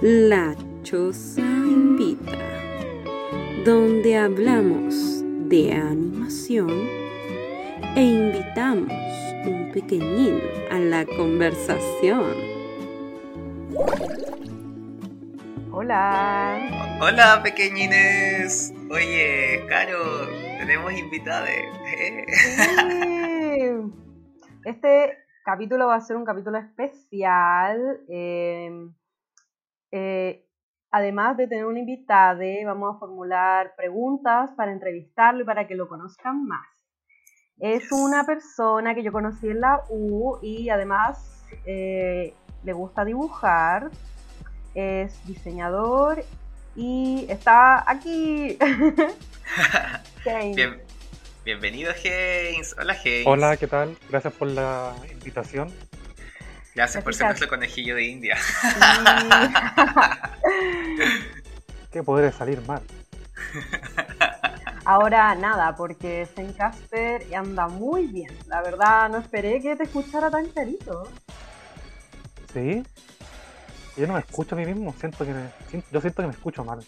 La Choza Invita, donde hablamos de animación e invitamos un pequeñín a la conversación. Hola. Hola pequeñines. Oye, Caro, tenemos invitados. Sí. Este capítulo va a ser un capítulo especial. eh, eh, además de tener un invitado, vamos a formular preguntas para entrevistarlo y para que lo conozcan más. Es una persona que yo conocí en la U y además eh, le gusta dibujar, es diseñador y está aquí. Bien- bienvenido, Haynes. Hola, Haynes. Hola, ¿qué tal? Gracias por la invitación. Gracias por ser Gracias. nuestro conejillo de India. ¿Qué podría salir mal? Ahora nada, porque Zencaster anda muy bien. La verdad, no esperé que te escuchara tan clarito. ¿Sí? Yo no me escucho a mí mismo, siento que me, siento- yo siento que me escucho mal.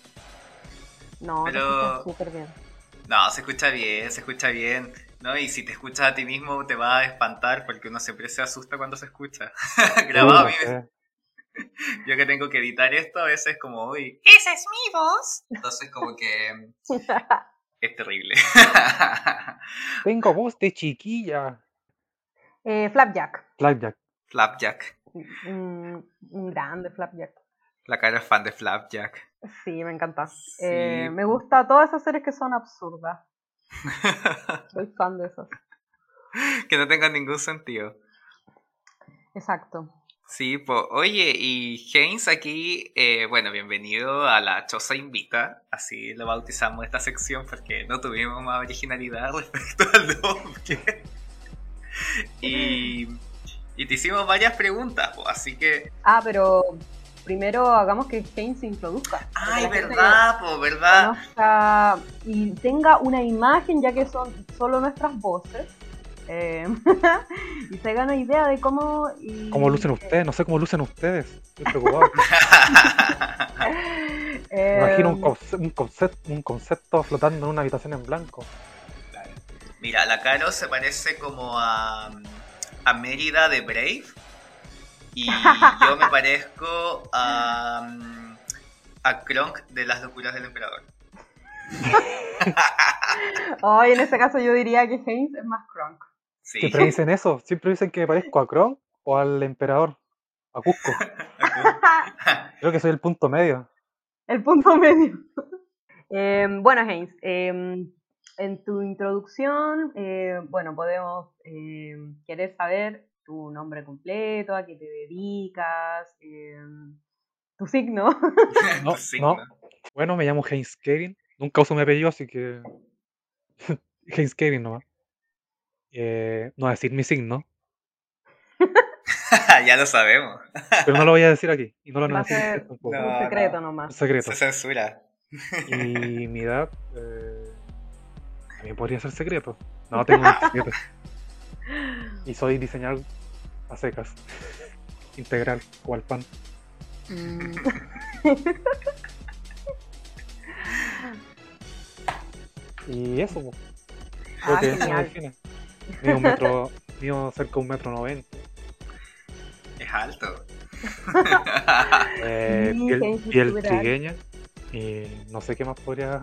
No, te Pero- escuchas súper bien. No, se escucha bien, se escucha bien. ¿No? Y si te escuchas a ti mismo te va a espantar porque uno siempre se asusta cuando se escucha. Grabado, Sí, no yo que tengo que editar esto, a veces como, uy, esa es mi voz. Entonces como que es terrible. Tengo voz de chiquilla. Eh, Flapjack. Flapjack. Flapjack. Mm, un grande Flapjack. La cara es fan de Flapjack. Sí, me encanta. Sí. Eh, me gusta todas esas series que son absurdas. Soy fan de esas. que no tengan ningún sentido. Exacto. Sí, pues, oye, y Haynes aquí, eh, bueno, bienvenido a la Choza Invita, así lo bautizamos esta sección porque no tuvimos más originalidad respecto al nombre. y, y te hicimos varias preguntas, pues, así que... Ah, pero primero hagamos que Kane se introduzca. Ay, verdad, pues, verdad. conozca y tenga una imagen, ya que son solo nuestras voces. eh, y se haga una idea de cómo. y- ¿Cómo lucen ustedes? No sé cómo lucen ustedes. Estoy preocupado. Me Eh, imagino un, conce- un, concept- un concepto flotando en una habitación en blanco. Mira, la Caro se parece como a, a Mérida de Brave. Y yo me parezco a, a Kronk de las locuras del emperador. Hoy en ese caso yo diría que Haynes es más. Sí. Siempre dicen eso. Siempre dicen que me parezco a Kron o al emperador. A Cusco. Creo que soy el punto medio. El punto medio. Eh, bueno, Haynes, eh, en tu introducción, eh, bueno, podemos eh, querer saber tu nombre completo, a qué te dedicas, eh, tu signo. No, Sí, no. Bueno, me llamo Haynes Kevin. Nunca uso mi apellido, así que. Haynes Kevin nomás. Eh, no voy a decir mi signo, ya lo sabemos. pero no lo voy a decir aquí. Y no lo a tampoco. No. un secreto Un nomás. secreto. Se censura. Y mi edad. Eh, también podría ser secreto. No, tengo 27. Y soy diseñador a secas. Integral, como el pan. Mm. Y eso, po. creo Ah, que eso me define. Un metro. Mido cerca de un metro noventa. Es alto. Eh, piel, piel trigueña. Y no sé qué más podría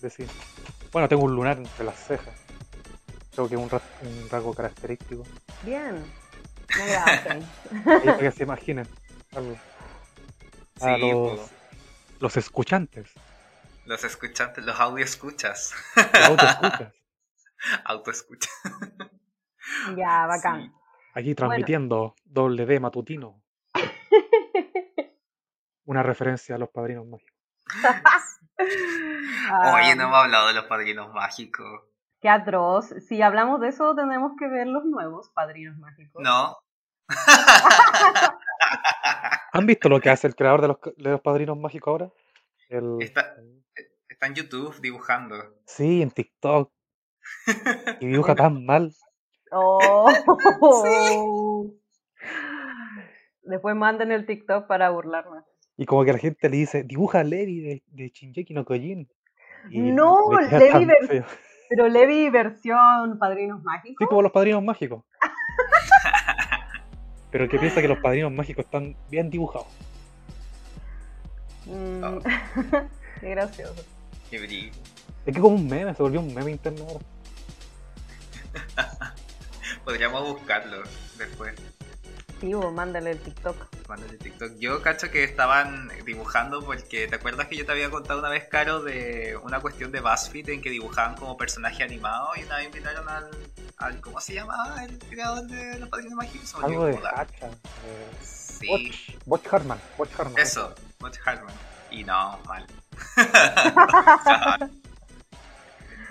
decir. Bueno, tengo un lunar entre las cejas. Creo que es un, ra- un rasgo característico. Bien. Para que se imaginen algo. A Sí, los, po. los escuchantes, los escuchantes, los audio escuchas. los autoescuchas, Auto. Ya, bacán. aquí transmitiendo doble D matutino. Una referencia a los padrinos mágicos. Oye, Ah, no hemos hablado de los padrinos mágicos. Qué atroz. Si hablamos de eso, tenemos que ver los nuevos padrinos mágicos. No. ¿Han visto lo que hace el creador de los, de los padrinos mágicos ahora? El- Está- Está en YouTube dibujando. Sí, en TikTok. Y dibuja tan mal. Oh. Después manden el TikTok para burlarnos. Y como que la gente le dice, dibuja a Levi de, de Shinjeki no Kyojin. Y No, Levi. Pero Levi versión Padrinos Sí, Mágicos. como los padrinos mágicos. Pero que piensa que los padrinos mágicos están bien dibujados. Mm, Qué gracioso. Qué brillo. Es que como un meme, se volvió un meme interno ahora. Podríamos buscarlo después. Sí, vos, mándale el TikTok. Mándale TikTok. Yo cacho que estaban dibujando porque te acuerdas que yo te había contado una vez, Caro, de una cuestión de BuzzFeed en que dibujaban como personaje animado y una vez invitaron al, al ¿cómo se llamaba? El creador de Los Padrinos Mágicos. Algo de. Hacha. eh, Sí, Butch Hartman. Butch Hartman. eso, Butch Hartman. Y no, mal.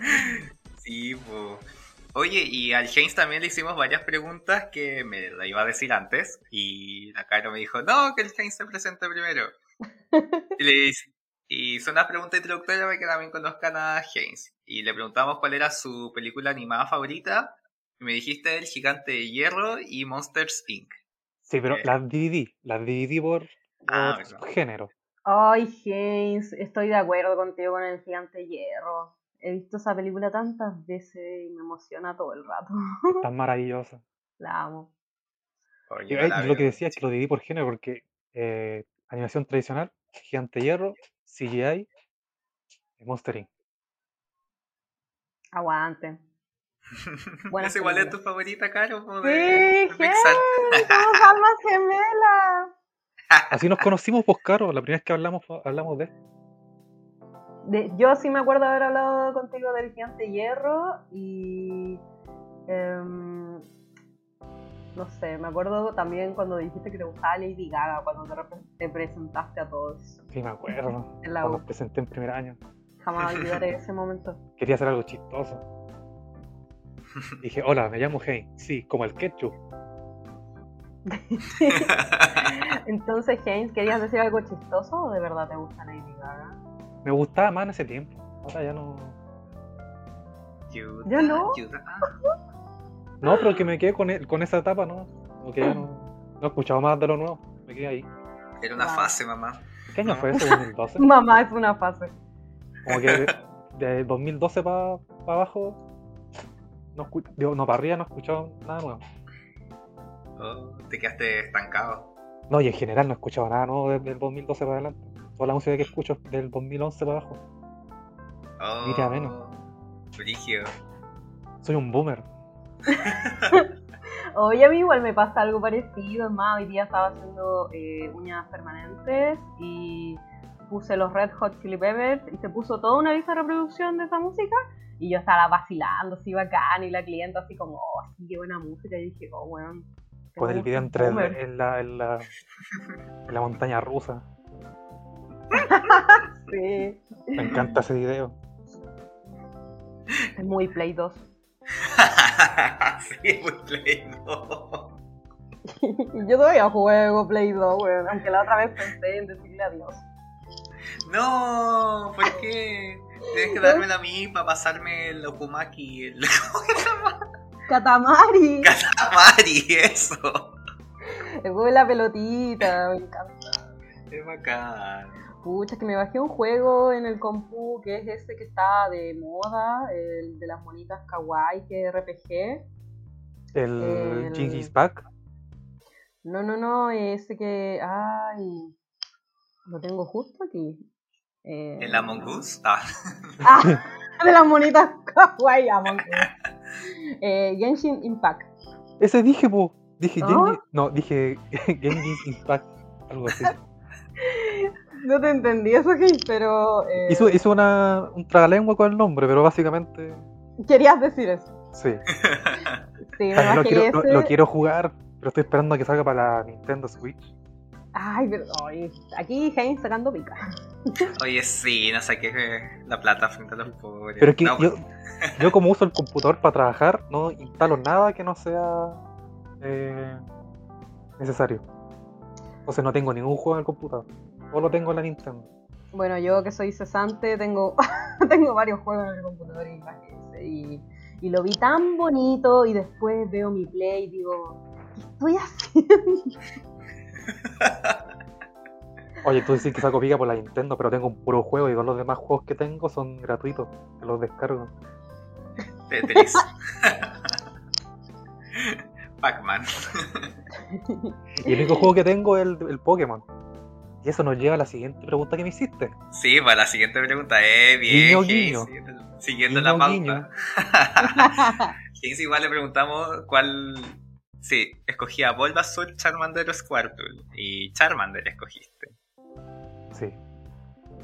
sí, po. Oye, y al James también le hicimos varias preguntas que me la iba a decir antes. Y la Caro me dijo, no, que el James se presente primero. y le hice- y hizo una pregunta introductoria para que también conozcan a James. Y le preguntamos cuál era su película animada favorita. Y me dijiste El Gigante de Hierro y Monsters Inc. Sí, pero Eh. las dividí. Las dividí por, Ah, por género. Ay, James, estoy de acuerdo contigo con el gigante hierro. He visto esa película tantas veces y me emociona todo el rato. Tan maravillosa. La amo. Oye, eh, la yo lo que decía es que lo dividí por género porque eh, animación tradicional, Gigante Hierro, CGI, y Monster Inc. Aguante. Buenas ¿Es igual es tu favorita, Caro? Sí, de- somos almas gemelas. Así nos conocimos, pues caro, la primera vez que hablamos, hablamos de esto. De- yo sí me acuerdo haber hablado contigo del gigante hierro y em, no sé, me acuerdo también cuando dijiste que te gustaba Lady Gaga cuando te, te presentaste a todos Sí, me acuerdo. en la Cuando U. presenté en primer año. Jamás olvidaré ese momento. Quería hacer algo chistoso. Dije, hola, me llamo Hey. Sí, como el ketchup. Entonces, James, ¿querías decir algo chistoso o de verdad te gusta Lady Gaga? Me gustaba más en ese tiempo. Ahora ya no. Ayuda, ¿Ya no? ayuda. No, pero que me quedé con, e- con esa etapa, ¿no? Como que ya no, no he escuchado más de lo nuevo. Me quedé ahí. Era una Wow. fase, mamá. ¿Qué año fue eso? ¿2012? Mamá es una fase. Como que de, de 2012 para abajo, no, escu- digo, no, para arriba no he escuchado nada nuevo. Oh, te quedaste estancado. No, y en general no he escuchado nada nuevo desde el 2012 para adelante. Toda la música que escucho es del 2011 para abajo. Oh, Mira, menos. Brigio. Soy un boomer. Oye, a mí igual me pasa algo parecido. Es más, hoy día estaba haciendo eh, uñas permanentes y puse los Red Hot Chili Peppers y se puso toda una lista de reproducción de esa música. Y yo estaba vacilando, así bacán, y la clienta así como, oh, sí, qué buena música. Y dije, oh, weón. Con el video en gustos 3D boomer. en la, en la, en la montaña rusa. Sí, Me encanta ese video. es muy Play 2. sí, muy play, no. yo todavía juego Play 2, weón, aunque la otra vez pensé en decirle adiós. No, ¿por qué? Tienes que dármela a mí para pasarme el Okumaki, el. Katamari, Katamari, eso. el juego de la pelotita, me encanta. Es bacán. Pucha, que me bajé un juego en el compu que es ese que está de moda, el de las monitas kawaii, que es RPG. El El- Jinkies Back. No, no, no, ese que. Ay. Lo tengo justo aquí. Eh, ¿El Among Us? Ah, Ah, de las monitas kawaii, Among Us. Eh, Genshin Impact. Ese dije, po. Dije. Genji- No, dije Genji's Impact. Algo así. No te entendí eso, Gil, pero. eh, Hizo, hizo una, un tragalengua con el nombre, pero básicamente. Querías decir eso. Sí. Sí, También lo quiero, lo, ese. lo quiero jugar, pero estoy esperando a que salga para la Nintendo Switch. Ay, pero. ay, aquí James sacando pica. Oye, sí, no saqué la plata frente a los pobres. Pero es que No, yo, yo como uso el computador para trabajar, no instalo nada que no sea eh, necesario. Entonces no tengo ningún juego en el computador. Todo lo tengo en la Nintendo. Bueno, yo que soy cesante tengo, tengo varios juegos en el computador y y, y lo vi tan bonito y después veo mi play y digo, ¿qué estoy haciendo? Oye, tú decís que saco pica por la Nintendo, pero tengo un puro juego y todos los demás juegos que tengo son gratuitos, que los descargo. Tetris. Pac-Man. Y el único juego que tengo es el, el Pokémon. Y eso nos lleva a la siguiente pregunta que me hiciste. Sí, para la siguiente pregunta. Eh, bien, Guiño. Siguiendo, siguiendo Guiño, la pauta. igual le preguntamos cuál. Sí, escogía Bulbasaur, Charmander o Squirtle. Y Charmander escogiste. Sí.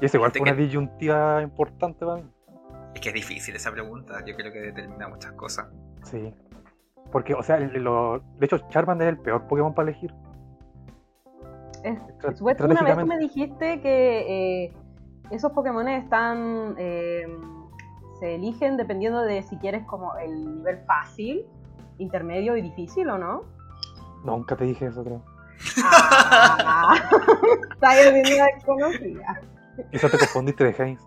Y eso igual fue una disyuntiva importante para mí. Es que es difícil esa pregunta. Yo creo que determina muchas cosas. Sí. Porque, o sea, lo- de hecho, Charmander es el peor Pokémon para elegir. Es- supuesto, una vez tú me dijiste que eh, esos Pokémon están. eh, se eligen dependiendo de si quieres como el nivel fácil, intermedio y difícil o no. Nunca te dije eso, creo. Ah, está bien, bien conocida. Quizás te confundiste de otro Heinz.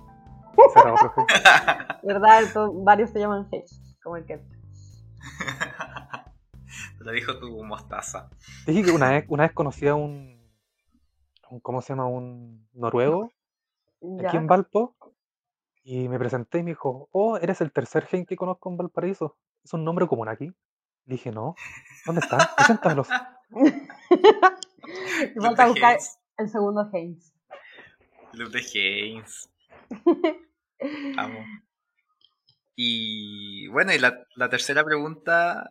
¿Verdad? To- varios se llaman Hayes, como el que. Lo dijo tu mostaza. Dije que una vez, una vez conocí a un- ¿Cómo se llama? Un noruego Ya. aquí en Valpo. Y me presenté y me dijo, oh, eres el tercer Heinz que conozco en Valparaíso. ¿Es un nombre común aquí? Dije, no. ¿Dónde están? Preséntalos. Te falta buscar el segundo Hayes. Luke de Hayes. Amo. Y bueno, y la, la tercera pregunta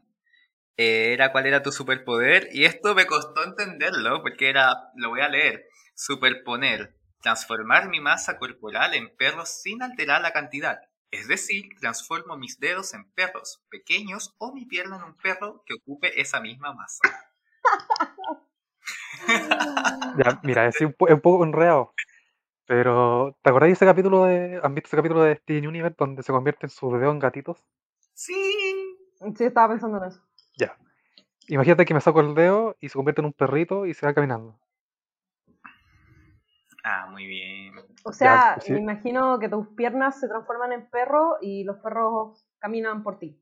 era cuál era tu superpoder. Y esto me costó entenderlo, porque era, lo voy a leer, superponer, transformar mi masa corporal en perros sin alterar la cantidad. Es decir, transformo mis dedos en perros pequeños o mi pierna en un perro que ocupe esa misma masa. Ya, mira, es un, un poco enredado. Pero, ¿te acordás de ese capítulo de. ¿Han visto ese capítulo de Steven Universe donde se convierten sus dedos en gatitos? Sí. Sí, estaba pensando en eso. Ya. Imagínate que me saco el dedo y se convierte en un perrito y se va caminando. Ah, muy bien. O sea, sí. me imagino que tus piernas se transforman en perro y los perros caminan por ti.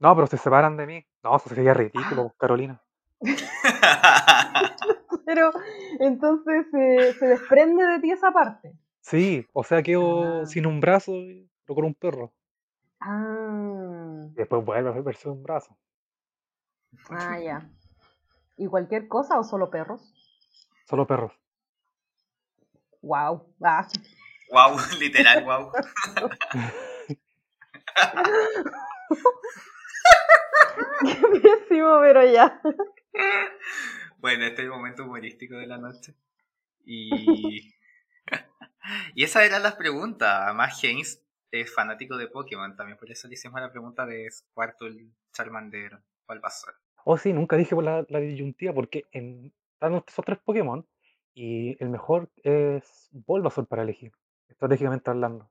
No, pero se separan de mí. No, eso sería ridículo, Carolina. Pero entonces eh, se desprende de ti esa parte. Sí, o sea, quedo Ah. sin un brazo, y- pero con un perro. Ah, Y después vuelve a verse un brazo. ah, ya. ¿Y cualquier cosa o solo perros? Solo perros. Wow. Ah. wow, literal, wow. Qué pésimo, pero ya. Bueno, este es el momento humorístico de la noche. Y. y esas eran las preguntas. Además, Haynes es fanático de Pokémon también, por eso le hicimos la pregunta de Squirtle, Charmander, Bulbasaur. Oh, sí, nunca dije por la, la disyuntiva, porque en, están esos tres Pokémon y el mejor es Bulbasaur para elegir, estratégicamente hablando.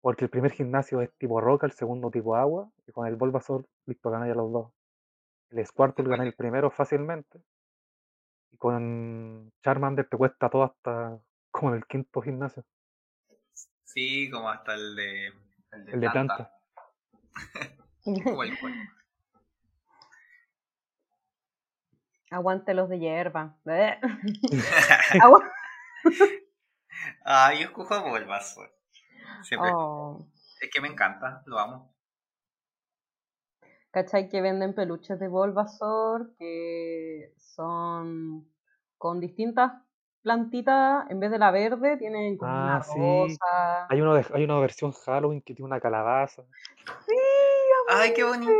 Porque el primer gimnasio es tipo roca, el segundo tipo agua, y con el Bulbasaur, listo, ganáis a los dos. El Squirtle gana el primero fácilmente, y con Charmander te cuesta todo hasta como en el quinto gimnasio, Sí, como hasta el de. El de, el de el cuerpo. Aguante los de hierba. Eh. Agua- ah, yo Bulbasaur. Siempre. Oh. Es que me encanta, lo amo. ¿Cachai? Que venden peluches de Bulbasaur que son con distintas plantitas, en vez de la verde, tienen como una Ah, sí. rosa. Hay, uno de- hay una versión Halloween que tiene una calabaza. Sí, Ay, qué bonito.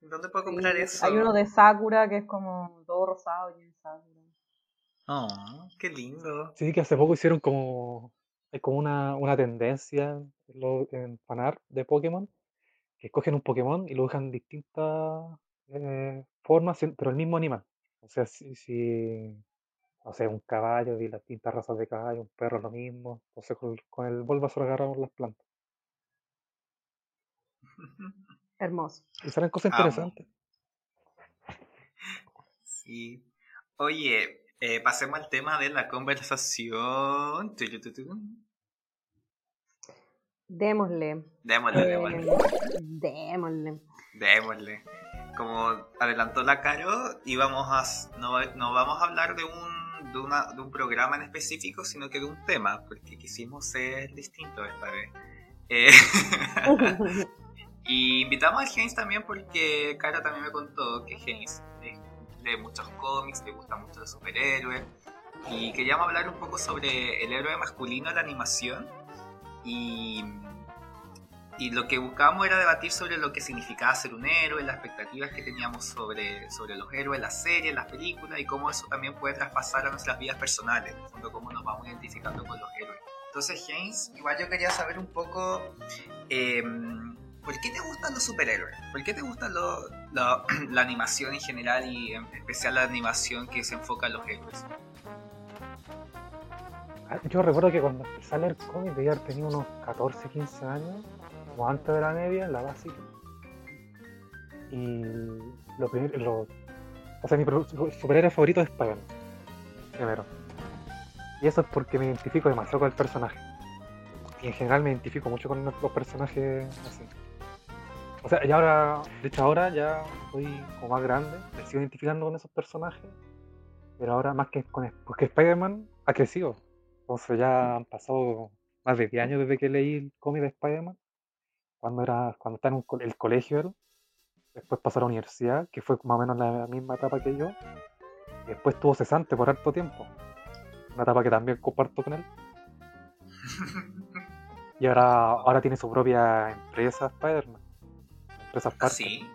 ¿Dónde puedo comprar Sí, eso? Hay uno de Sakura que es como todo rosado y en Sakura. Oh, qué lindo. Sí, que hace poco hicieron como, hay como una, una tendencia en, lo- en fanart de Pokémon, que escogen un Pokémon y lo dejan en distintas eh, formas, pero el mismo animal. O sea, si, si, no sé, un caballo y las distintas razas de caballo, un perro lo mismo. Entonces con, con el Bulbasaur agarramos las plantas. Hermoso. Y salen cosas Amo. interesantes. Sí. Oye, eh, pasemos al tema de la conversación. Démosle. Démosle, Eh, démosle. démosle. Démosle. como adelantó la Caro, íbamos a, no, no vamos a hablar de un, de, una, de un programa en específico, sino que de un tema, porque quisimos ser distintos esta vez. Eh, y invitamos a James también porque Caro también me contó que James lee muchos cómics, le gustan mucho los superhéroes. Y queríamos hablar un poco sobre el héroe masculino la animación. Y, y lo que buscábamos era debatir sobre lo que significaba ser un héroe, las expectativas que teníamos sobre, sobre los héroes, las series, las películas y cómo eso también puede traspasar a nuestras vidas personales, en cómo nos vamos identificando con los héroes. Entonces, James, igual yo quería saber un poco eh, ¿por qué te gustan los superhéroes? ¿Por qué te gusta la animación en general y en especial la animación que se enfoca en los héroes? Ah, yo recuerdo que cuando empecé a leer cómics debía unos 14, 15 años, como antes de la media, en la básica. Y lo primero, o sea, mi superhéroe favorito es Spider-Man, primero. Y eso es porque me identifico demasiado con el personaje. Y en general me identifico mucho con los personajes así. O sea, y ahora, de hecho ahora ya soy como más grande, me sigo identificando con esos personajes, pero ahora más que con porque Spider-Man ha crecido. Entonces ya han pasado más de 10 años desde que leí el cómic de Spider-Man, cuando era, cuando estaba en el colegio, después pasó a la universidad, que fue más o menos la misma etapa que yo, y después estuvo cesante por harto tiempo. Una etapa que también comparto con él. Y ahora, ahora tiene su propia empresa Spider-Man esas partes. ¿Sí?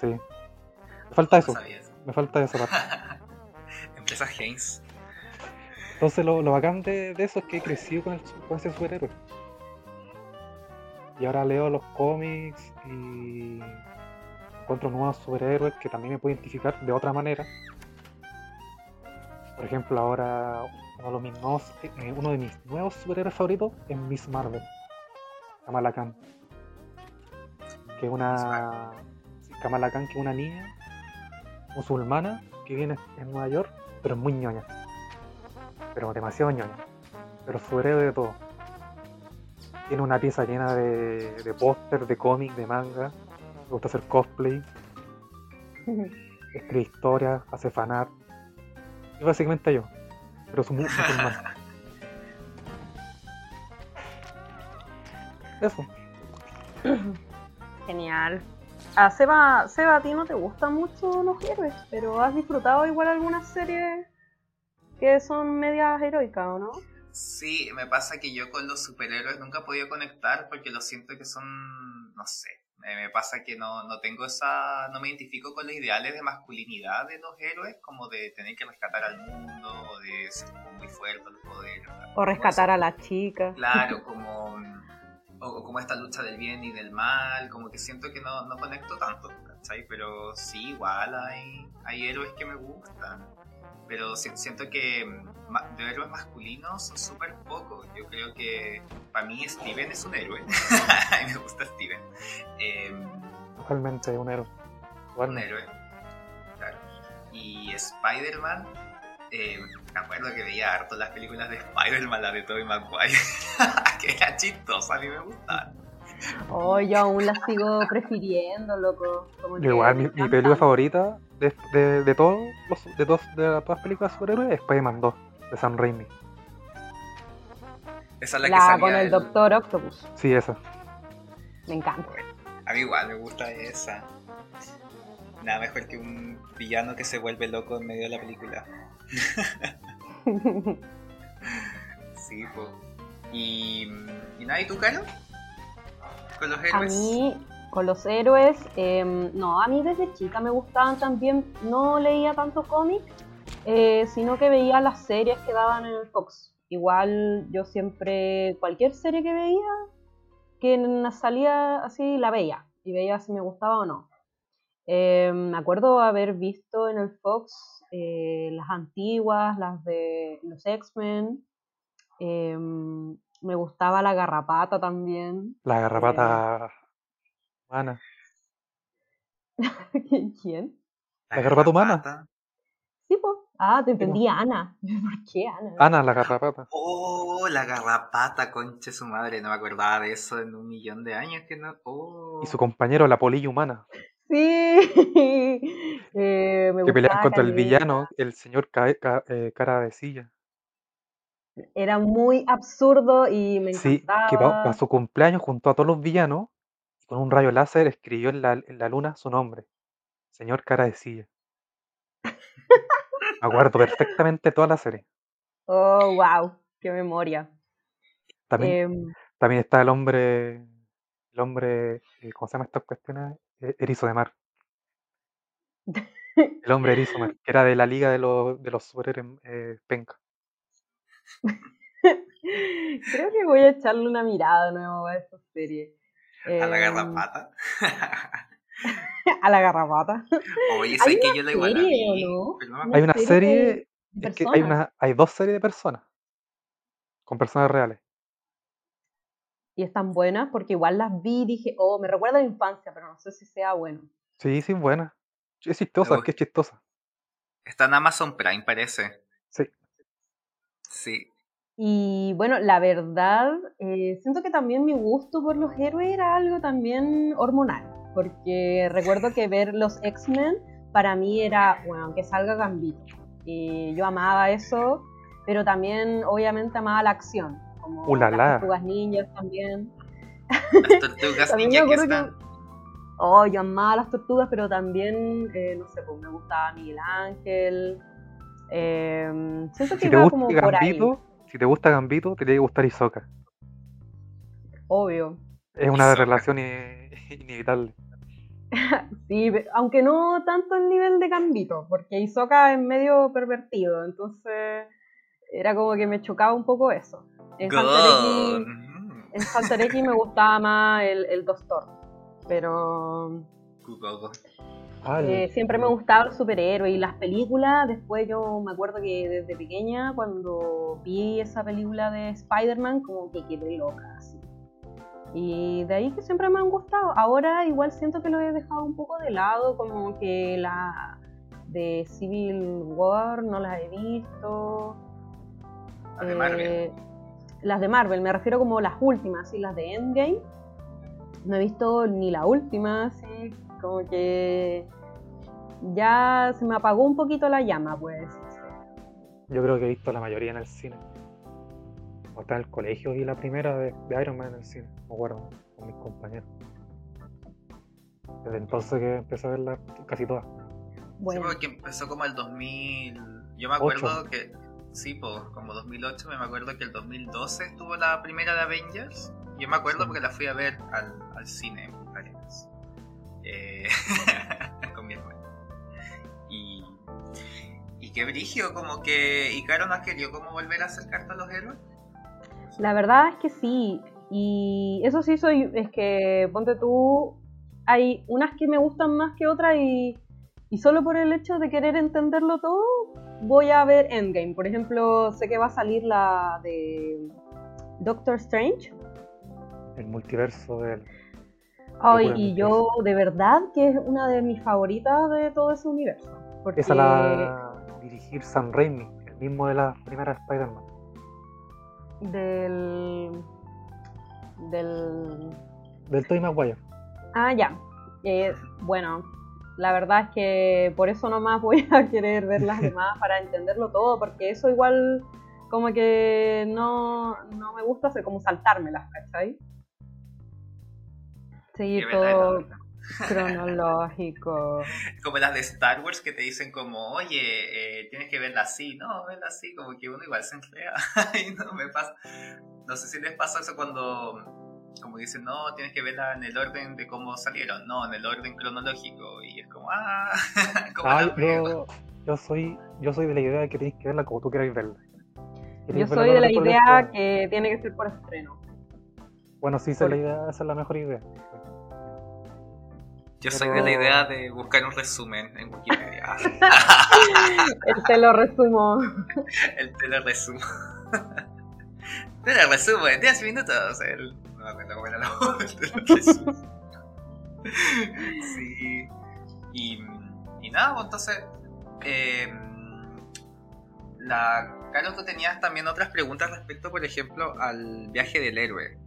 Sí. Me falta eso. Me falta parte. Empresa Haynes. Entonces lo, lo bacán de, eso es que he crecido con, el, con ese superhéroe. Y ahora leo los cómics y encuentro nuevos superhéroes que también me puedo identificar de otra manera. Por ejemplo, ahora uno de, mis nuevos, eh, uno de mis nuevos superhéroes favoritos es Miss Marvel, Kamala Khan que es una Kamala Khan, que es una niña musulmana que viene en Nueva York, pero es muy ñoña. Pero demasiado ñoña. Pero su héroe de todo. Tiene una pieza llena de, de póster, de cómic, de manga. Le gusta hacer cosplay. Escribe historias, hace fanart. Y básicamente yo. Pero su musulmana. Eso. Genial. A Seba, Seba, a ti no te gustan mucho los héroes, pero has disfrutado igual algunas series que son medias heroicas, ¿o no? Sí, me pasa que yo con los superhéroes nunca he podido conectar porque lo siento que son, no sé, me pasa que no, no tengo esa, no me identifico con los ideales de masculinidad de los héroes, como de tener que rescatar al mundo, o de ser muy fuerte el poder. O rescatar a la chica. Claro, como o, como esta lucha del bien y del mal, como que siento que no, no conecto tanto, ¿cachai? Pero sí, igual hay, hay héroes que me gustan, pero siento que de héroes masculinos son súper pocos. Yo creo que para mí Steven es un héroe, a mí me gusta Steven. Eh, Totalmente un héroe. Un héroe, claro. Y Spider-Man eh, me acuerdo que veía harto las películas de Spider-Man, la de Tobey Maguire, que era chistosa, a mí me gustaban. Oh, yo aún la sigo prefiriendo, loco. igual, mi, película favorita de, de, de, todos los, de, todas, de las películas sobre héroes es Spider-Man 2, de Sam Raimi. Esa es la, que salía con el, Doctor Octopus. Sí, esa. Me encanta. a mí igual me gusta esa. Nada mejor que un villano que se vuelve loco en medio de la película. sí, pues. ¿Y, ¿Y nada, y tú, Caro? ¿Con los héroes? A mí, con los héroes, em, no, a mí desde chica me gustaban también, no leía tanto cómic, eh, sino que veía las series que daban en el Fox. Igual yo siempre, cualquier serie que veía, que salía así, la veía y veía si me gustaba o no. Em, me acuerdo haber visto en el Fox eh, las antiguas, las de los X-Men. Em, me gustaba la garrapata también. La garrapata humana. ¿Quién? La, garrapata humana. Sí, pues. Ah, te entendí, Ana. ¿Por qué Ana? Ana, la garrapata. Oh, la garrapata, conche su madre. No me acordaba de eso en un millón de años que no. Oh. Y su compañero, la polilla humana. Sí. Eh, me Que pelean contra el villano, el señor Ca- Ca- eh, cara de silla. Era muy absurdo y me Sí, que para encantaba. su cumpleaños junto a todos los villanos, con un rayo láser escribió en la, en la luna su nombre. Señor cara de silla. Me acuerdo perfectamente toda la serie. Oh, wow, qué memoria. También, Em, también está el hombre, el hombre, eh, ¿cómo se llama estas cuestiones? Eh, erizo de mar. El hombre erizo de mar, que era de la liga de los, de los superhéroes eh, penca. creo que voy a echarle una mirada de nuevo a esta serie. A la Em, garrapata. a la garrapata. Oye, Hay sé que una yo la igual la serie, vi. ¿o no? Hay una serie de es que hay, una, hay dos series de personas, con personas reales. Y están buenas porque igual las vi y dije, oh, me recuerda a la infancia, pero no sé si sea bueno. Sí, sí, buena. Es chistosa, es que es chistosa. Está en Amazon Prime, parece. Sí. Sí. Y bueno, la verdad, eh, siento que también mi gusto por los héroes era algo también hormonal, porque recuerdo que ver los X-Men para mí era, bueno, que salga Gambito. Y yo amaba eso, pero también obviamente amaba la acción, como Ulala. las tortugas ninjas también. Las tortugas También me ninja que. Oh, yo amaba las tortugas, pero también, eh, no sé, pues me gustaba Miguel Ángel. Eh, siento que Si te iba gusta como por ahí, Gambito, si te gusta Gambito, te tiene que gustar Hisoka. obvio. Es una relación inevitable. Sí, aunque no tanto el nivel de Gambito, porque Hisoka es medio pervertido, entonces era como que me chocaba un poco eso. En Hunter God. X, Mm. en Hunter X me gustaba más el, el Doctor, pero eh, siempre me gustaba el superhéroe y las películas. Después yo me acuerdo que desde pequeña, cuando vi esa película de Spider-Man, como que quedé loca. Y de ahí que siempre me han gustado. Ahora igual siento que lo he dejado un poco de lado, como que la de Civil War no las he visto. Las de Marvel. Eh, las de Marvel, me refiero como las últimas, y las de Endgame. No he visto ni la última, así como que ya se me apagó un poquito la llama, pues. Yo creo que he visto la mayoría en el cine. Cuando estaba en el colegio vi la primera de, de Iron Man en el cine, me acuerdo, con mis compañeros. Desde entonces que empecé a verla casi todas. Bueno, Sí, porque empezó como el 2000. Yo me acuerdo que. Sí, pues, como 2008, me acuerdo que el 2012 estuvo la primera de Avengers. Yo me acuerdo Sí. porque la fui a ver al, al cine en Arenas. Eh, con mi hermano. Y. Y qué brigio, como que Icaro no querido como volver a acercarte a los héroes. La verdad es que sí. Y eso sí soy, es que ponte tú, hay unas que me gustan más que otras y, y solo por el hecho de querer entenderlo todo, voy a ver Endgame. Por ejemplo, sé que va a salir la de Doctor Strange. El multiverso del. Ay, y yo de verdad que es una de mis favoritas de todo ese universo. Porque Esa la dirigir Sam Raimi, el mismo de la primera Spider-Man. Del. del. Del Tobey Maguire. Ah, ya. Eh, bueno, la verdad es que por eso nomás voy a querer ver las demás para entenderlo todo, porque eso igual como que no, no me gusta hacer como saltármelas, ¿cachai? Seguir todo verdad. cronológico. Como las de Star Wars que te dicen como, oye, eh, tienes que verla así, no, verla así, como que uno igual se y no me pasa. No sé si les pasa eso cuando, como dicen, no, tienes que verla en el orden de cómo salieron, no, en el orden cronológico. Y es como, ah, como Ah, yo, yo soy yo soy de la idea de que tenéis que verla como tú queráis verla. Yo ¿Queréis verla soy de la idea que tiene que ser por estreno. Bueno, sí, esa es la idea, esa es la mejor idea. Yo soy de la idea de buscar un resumen en Wikipedia. Él te lo resumo. el te lo resumo. te lo resumo en 10 minutos. El... No me acuerdo cómo era la voz, te lo resumo. sí. Y, y nada, pues entonces. Eh, la Carlos, tú tenías también otras preguntas respecto, por ejemplo, al viaje del héroe.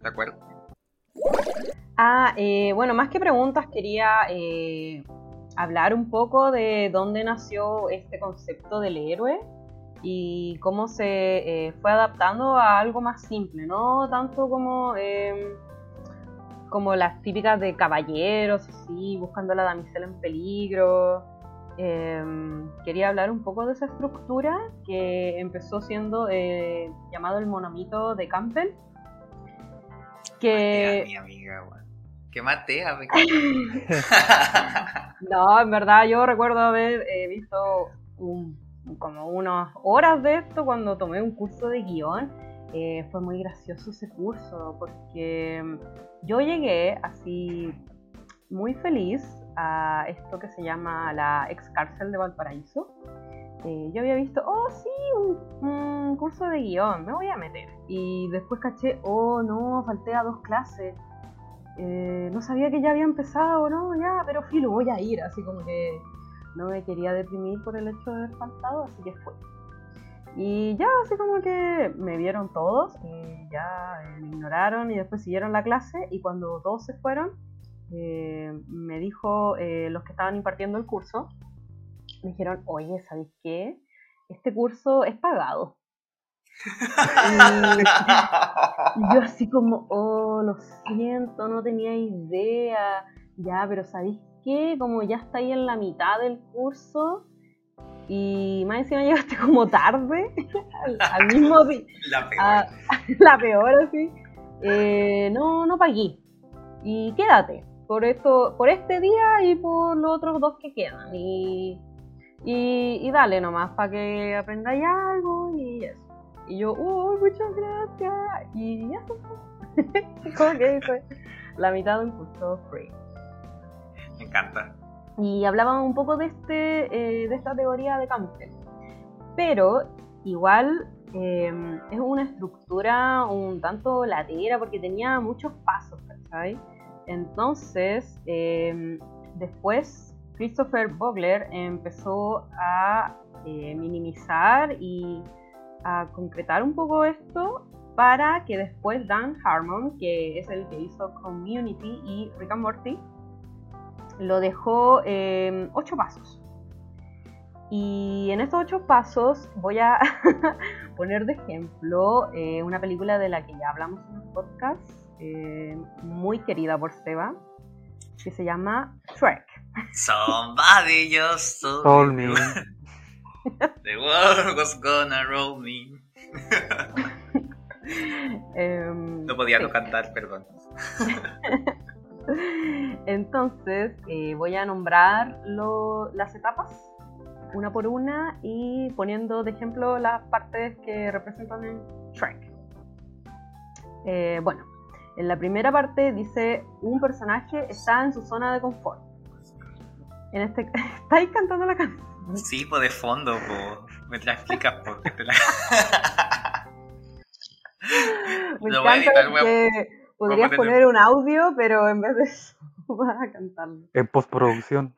¿De acuerdo? Ah, eh, bueno, más que preguntas, quería eh, hablar un poco de dónde nació este concepto del héroe y cómo se eh, fue adaptando a algo más simple, no tanto como, em, como las típicas de caballeros, así, buscando a la damisela en peligro. Em, quería hablar un poco de esa estructura que empezó siendo llamado el monomito de Campbell. Que... mi amiga, que matea, No, en verdad yo recuerdo haber eh, visto como unas horas de esto cuando tomé un curso de guion. Eh, fue muy gracioso ese curso porque yo llegué así muy feliz a esto que se llama la ex cárcel de Valparaíso. Eh, yo había visto, oh sí, un, un, curso de guion, me voy a meter. Y después caché, oh no, falté a dos clases. Eh, no sabía que ya había empezado, ¿no? Ya, pero filo, voy a ir, así como que no me quería deprimir por el hecho de haber faltado, así que fue. Y ya, así como que me vieron todos y ya eh, me ignoraron y después siguieron la clase y cuando todos se fueron, eh, me dijo los que estaban impartiendo el curso, me dijeron, oye, ¿sabes qué? Este curso es pagado. Y, yo así como, oh, lo siento, no tenía idea. Ya, pero ¿sabéis qué? Como ya está ahí en la mitad del curso y más encima llegaste como tarde, al, mismo día. La peor. la peor, así. Eh, no, no pagué. Y quédate por esto, por este día y por los otros dos que quedan. Y, y, y dale nomás para que aprendáis algo y eso. Y yo, ¡oh, muchas gracias! Y ya Como que fue la mitad de un curso free. Me encanta. Y hablábamos un poco de, este, eh, de esta teoría de Campbell. Pero igual em, es una estructura un tanto latera porque tenía muchos pasos, ¿sabes? Entonces, em, después Christopher Vogler empezó a eh, minimizar y a concretar un poco esto para que después Dan Harmon, que es el que hizo Community y Rick and Morty, lo dejó en ocho pasos. Y en estos ocho pasos voy a poner de ejemplo eh, una película de la que ya hablamos en el podcast, eh, muy querida por Seba, que se llama Shrek. Somebody just told me. The world was gonna roll me. Em, no podía no cantar, perdón. Entonces, eh, voy a nombrar las etapas una por una y poniendo de ejemplo las partes que representan en Shrek. Eh, bueno, en la primera parte dice un personaje está en su zona de confort. En este, ¿Estáis cantando la canción? Sí, pues de fondo, po. me la explicas porque te la. me Lo encanta que podrías poner un audio, pero en vez de eso vas a cantarlo. En postproducción.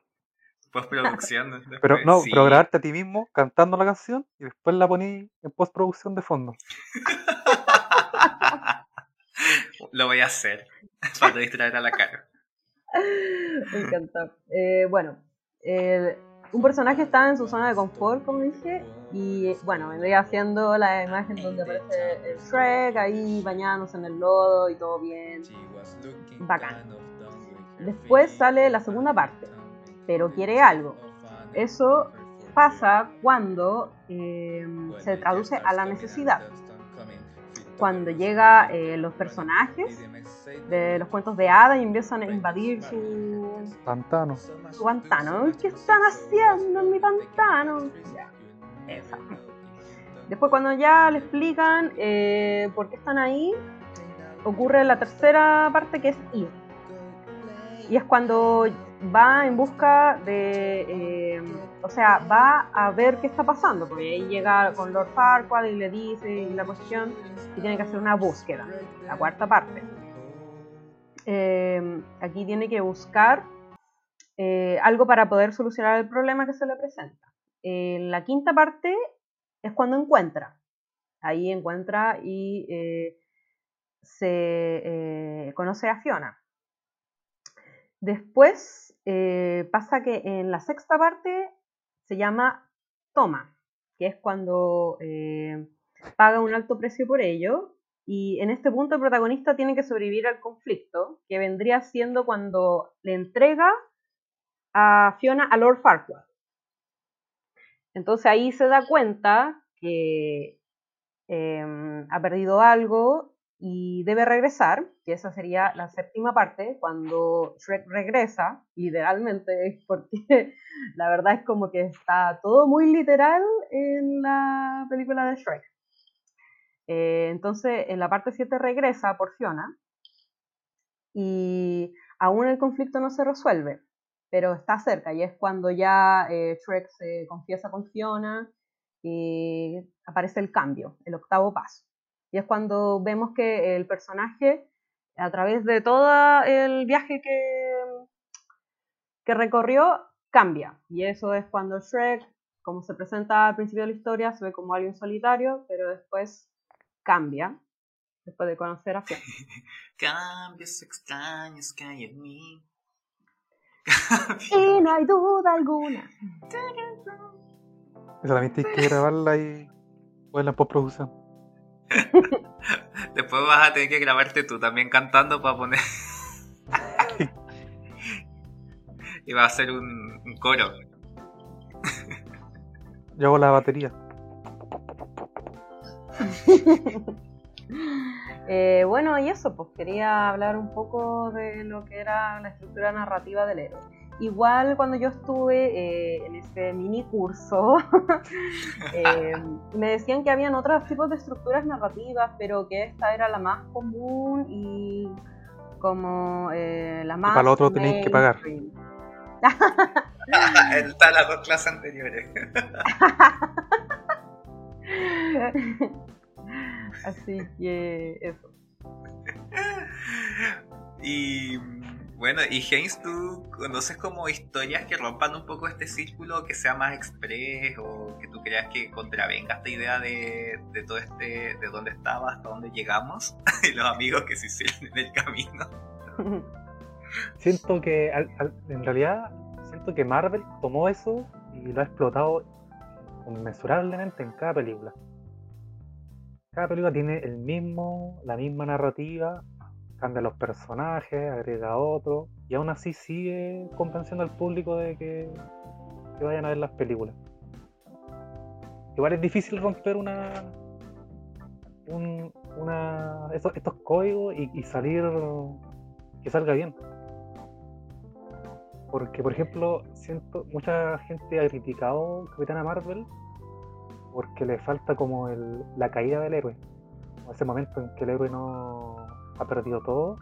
Postproducción. pero no, sí. pero grabarte a ti mismo cantando la canción y después la poní en postproducción de fondo. Lo voy a hacer para distraer a la cara. Me encanta. Eh, bueno, eh, un personaje está en su zona de confort, como dije, y bueno, vendría haciendo la imagen donde aparece el Shrek ahí bañándose en el lodo y todo bien. Bacán. Después sale la segunda parte, pero quiere algo. Eso pasa cuando eh, se traduce a la necesidad. Cuando llega eh, los personajes de los cuentos de hadas y empiezan a invadir su pantano. Su pantano. ¿Qué están haciendo en mi pantano? Ya, Después cuando ya le explican eh, por qué están ahí, ocurre la tercera parte que es ir. Y es cuando va en busca de, eh, o sea, va a ver qué está pasando, porque ahí llega con Lord Farquaad y le dice la cuestión y tiene que hacer una búsqueda, la cuarta parte. Eh, aquí tiene que buscar eh, algo para poder solucionar el problema que se le presenta. En la quinta parte es cuando encuentra. Ahí encuentra y eh, se conoce a Fiona. Después eh, pasa que en la sexta parte se llama toma, que es cuando eh, paga un alto precio por ello. Y en este punto el protagonista tiene que sobrevivir al conflicto, que vendría siendo cuando le entrega a Fiona a Lord Farquaad. Entonces ahí se da cuenta que em, ha perdido algo y debe regresar, que esa sería la séptima parte, cuando Shrek regresa, literalmente, porque la verdad es como que está todo muy literal en la película de Shrek. Eh, entonces, en la parte 7 regresa por Fiona y aún el conflicto no se resuelve, pero está cerca y es cuando ya eh, Shrek se confiesa con Fiona y aparece el cambio, el octavo paso. Y es cuando vemos que el personaje, a través de todo el viaje que, que recorrió, cambia. Y eso es cuando Shrek, como se presenta al principio de la historia, se ve como alguien solitario, pero después cambia, después de conocer a Fiona. Cambios extraños que hay en mí. y no hay duda alguna. Esa también tienes que grabarla y o en la postproducción. Después vas a tener que grabarte tú también cantando para poner. y va a ser un, un coro. Yo hago la batería. Eh, bueno, y eso, pues quería hablar un poco de lo que era la estructura narrativa del héroe. Igual cuando yo estuve eh, en ese mini curso, eh, me decían que habían otros tipos de estructuras narrativas, pero que esta era la más común y como la más... para lo otro tenéis que pagar. Está las dos clases anteriores. Así que eso. Y bueno, y James, ¿tú conoces como historias que rompan un poco este círculo, que sea más express o que tú creas que contravenga esta idea de, de todo este, de dónde estaba, hasta dónde llegamos y los amigos que se hicieron en el camino? Siento que en realidad siento que Marvel tomó eso y lo ha explotado inmensurablemente en cada película. Cada película tiene el mismo, la misma narrativa, cambia los personajes, agrega otros, y aún así sigue convenciendo al público de que, vayan a ver las películas. Igual es difícil romper una, una estos, códigos y, salir que salga bien. Porque, por ejemplo, siento mucha gente ha criticado Capitana Marvel porque le falta como el, la caída del héroe. ese momento en que el héroe no ha perdido todo.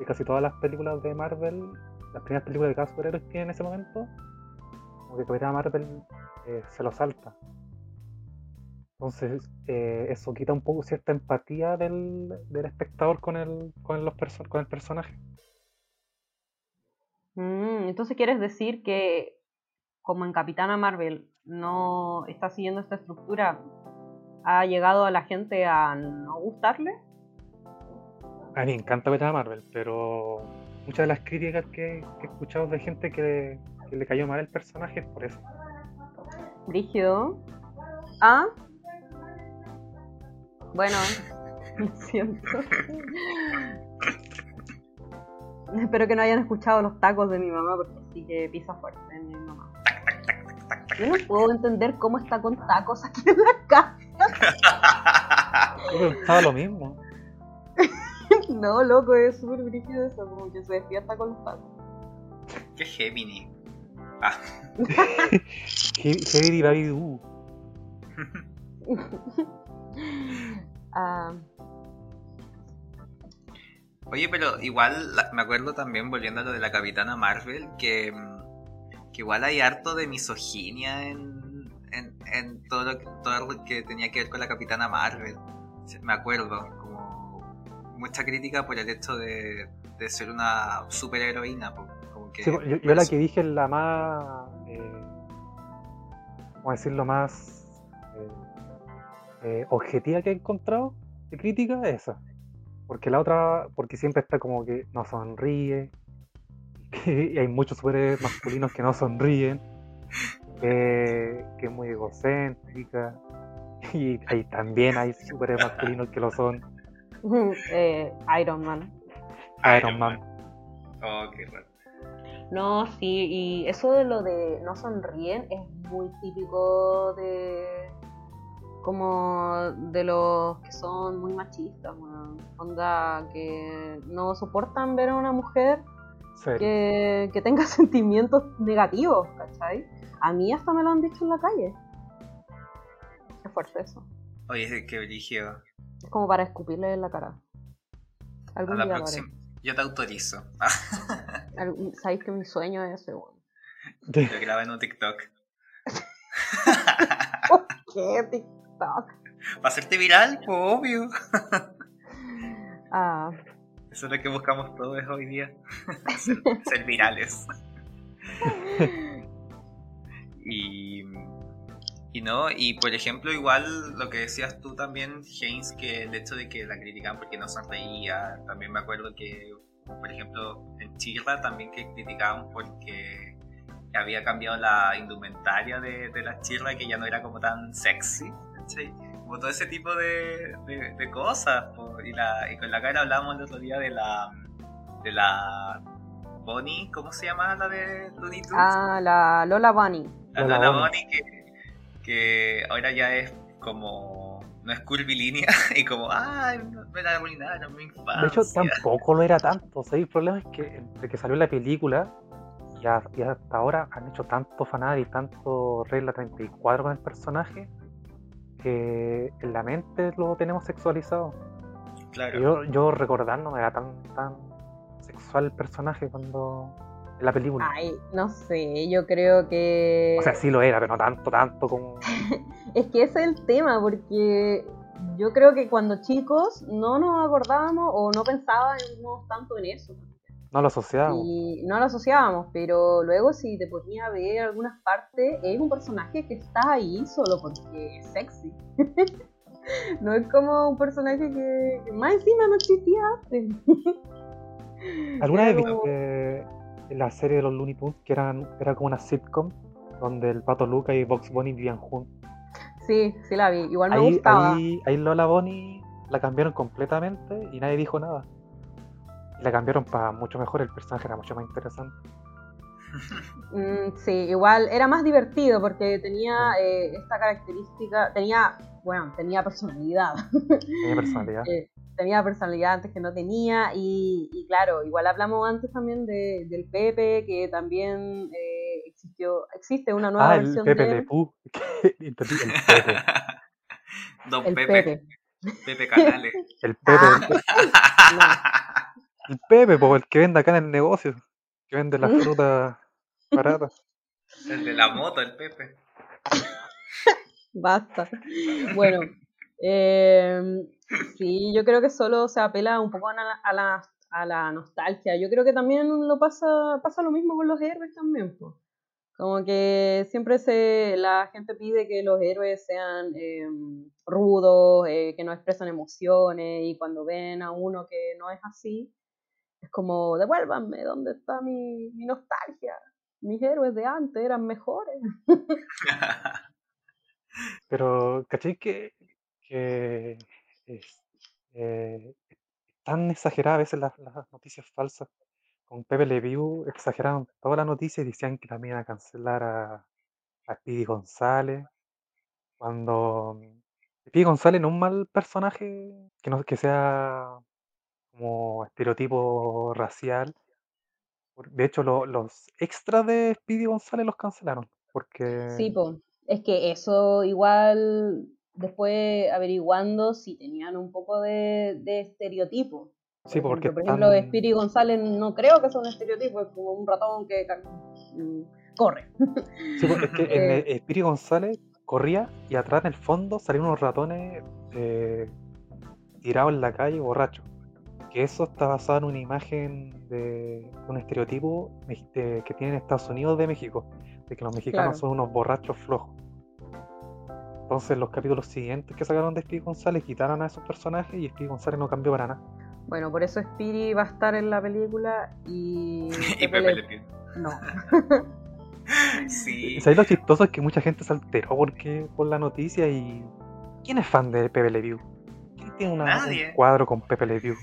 Y casi todas las películas de Marvel, las primeras películas de cada superhéroes tienen ese momento, como que Capitán Marvel eh, se lo salta. Entonces, eh, eso quita un poco cierta empatía del, del espectador con el, con, los con el personaje. Mm, entonces, ¿quieres decir que, como en Capitana Marvel, no está siguiendo esta estructura, ha llegado a la gente a no gustarle? A mí me encanta Capitana Marvel, pero muchas de las críticas que, he escuchado de gente que, le cayó mal el personaje es por eso. Rígido. ¿Ah? Bueno, lo siento. Espero que no hayan escuchado los tacos de mi mamá, porque sí que pisa fuerte mi mamá. Yo no puedo entender cómo está con tacos aquí en la casa. Yo pensaba lo mismo. No, loco, es súper brígido eso, como que se despierta con los tacos. Qué Gemini. Ah. Gemini Baby uh. ah. Oye, pero igual me acuerdo también, volviendo a lo de la Capitana Marvel, que mm, que igual hay harto de misoginia en, en, todo, lo que, todo lo que tenía que ver con la Capitana Marvel. Me acuerdo, mucha crítica por el hecho de, de ser una superheroína. Como que, yo, yo la que dije es la más, eh, ¿cómo decirlo, más eh, eh, objetiva que he encontrado de crítica es esa. Porque la otra, porque siempre está como que no sonríe, y hay muchos superhéroes masculinos que no sonríen, que, que es muy egocéntrica, y hay, también hay superhéroes masculinos que lo son. Eh, Iron Man. Iron Man. Oh, qué raro. No, sí, y eso de lo de no sonríen es muy típico de como de los que son muy machistas, weón. onda que no soportan ver a una mujer que, que tenga sentimientos negativos, ¿cachai? A mí hasta me lo han dicho en la calle. Qué fuerte eso. Oye, qué brígido. Es como para escupirle en la cara. A Algún la día lo haré. Yo te autorizo. Sabéis que mi sueño es ese. Lo grabé en un TikTok. ¿Qué TikTok? ¿Va a hacerte viral? Pues obvio. Ah, Eso es lo que buscamos todos hoy día. ser, ser virales. y, y no, y por ejemplo, igual lo que decías tú también, James, que el hecho de que la criticaban porque no sonreía, también me acuerdo que, por ejemplo, en Chirra también que criticaban porque había cambiado la indumentaria de, de la Chirra, que ya no era como tan sexy, ¿cachai? Como todo ese tipo de, de- de cosas. Y, la, y con la cara hablábamos el otro día de la, de la Bonnie, ¿cómo se llama la de Looney Tunes? ah, la Lola Bunny. La Lola Lola Bunny. Bunny que, que ahora ya es como. No es curvilínea y como, ay, no, me la arruinaron mi infancia. De hecho, tampoco lo era tanto. o sea, el problema es que entre que salió la película y, a- y hasta ahora han hecho tanto fanar y tanto regla 34 con el personaje que en la mente lo tenemos sexualizado. Claro. Yo, yo recordar no era tan, tan sexual el personaje cuando la película. Ay, no sé, yo creo que... O sea, sí lo era, pero no tanto, tanto como. Es que ese es el tema, porque yo creo que cuando chicos no nos acordábamos o no pensábamos tanto en eso. No lo asociábamos. Y no lo asociábamos, pero luego si te ponías a ver algunas partes, es un personaje que está ahí solo porque es sexy. no es como un personaje que, que más encima no existía antes. ¿Alguna vez viste la serie de los Looney Tunes que eran, era como una sitcom donde el pato Luca y Box Bunny vivían juntos? Sí, sí la vi, igual me Ahí, gustaba. ahí, ahí Lola Bonnie la cambiaron completamente y nadie dijo nada. Y la cambiaron para mucho mejor, el personaje era mucho más interesante. Mm, sí, igual era más divertido porque tenía eh, esta característica, tenía, bueno, tenía personalidad. Tenía personalidad. Eh, tenía personalidad antes que no tenía y, y claro, igual hablamos antes también de, del Pepe, que también eh, existió, existe una nueva ah, el versión Pepe de Le él. Pew. Entendí, el Pepe. Don El Pepe, Pepe. Pepe, Canales. El Pepe. Ah. El Pepe, po, el que vende acá en el negocio. Que vende las Mm. frutas baratas. El de la moto, el Pepe. Basta. Bueno, eh, sí, yo creo que solo se apela un poco a la, a la, a la nostalgia. Yo creo que también lo pasa, pasa lo mismo con los héroes también, po. Como que siempre se, la gente pide que los héroes sean eh, rudos, eh, que no expresan emociones, y cuando ven a uno que no es así, es como, devuélvanme, ¿dónde está mi, mi nostalgia? Mis héroes de antes eran mejores. Pero, ¿cachai que, que es eh, tan exagerada a veces las, las noticias falsas? Con Pepe Le Pew exageraron toda la noticia y decían que también iban a cancelar a, a Speedy González. Cuando Speedy González no es un mal personaje que no que sea como estereotipo racial. De hecho, lo- los extras de Speedy González los cancelaron. Porque Sí, pues. Es que eso igual, después averiguando si tenían un poco de, de estereotipo. Por Sí, porque ejemplo, por ejemplo, Spiri González no creo que sea un estereotipo, es como un ratón que mm, corre. Sí, pues, es que en Eh. el- Speedy González corría y atrás en el fondo salían unos ratones eh, tirados en la calle borrachos. Que eso está basado en una imagen de un estereotipo de- que tienen Estados Unidos de México, de que los mexicanos Claro. son unos borrachos flojos. Entonces los capítulos siguientes que sacaron de Speedy González quitaron a esos personajes y Speedy González no cambió para nada. Bueno, por eso Spiri va a estar en la película y. y Pepe Le Pew. No. Sí. ¿Sabes lo chistoso? Es que mucha gente se alteró porque, por la noticia y... ¿Quién es fan de Pepe Le Pew? ¿Quién tiene una- Nadie. un cuadro con Pepe Le Pew?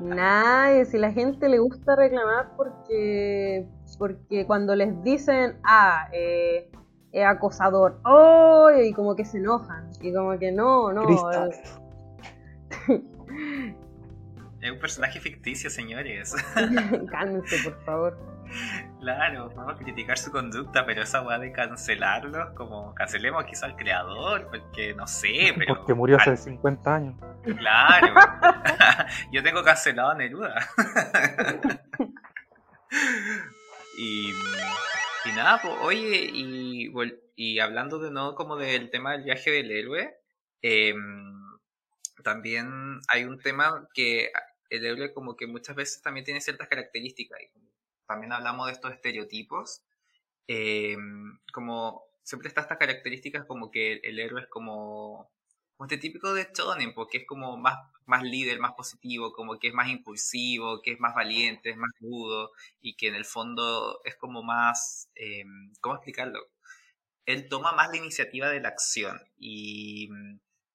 Nadie, si la gente le gusta reclamar porque porque cuando les dicen, ah, eh, es acosador, ¡oh! y como que se enojan, y como que no, no, Cristales. Es un personaje ficticio, señores. eh, cálmense, por favor. Claro, vamos a criticar su conducta, pero esa weá de cancelarlos, como cancelemos quizá al creador, porque no sé, pero. Porque murió hace al- 50 años. Claro. Yo tengo cancelado a Neruda. y, y nada, pues, oye, y, y hablando de nuevo como del tema del viaje del héroe, em, también hay un tema que el héroe como que muchas veces también tiene ciertas características. También hablamos de estos estereotipos. em, como siempre está estas características como que el héroe es como este típico de shonen, porque es como más, más líder, más positivo, como que es más impulsivo, que es más valiente, es más rudo, y que en el fondo es como más, eh, ¿cómo explicarlo? Él toma más la iniciativa de la acción y,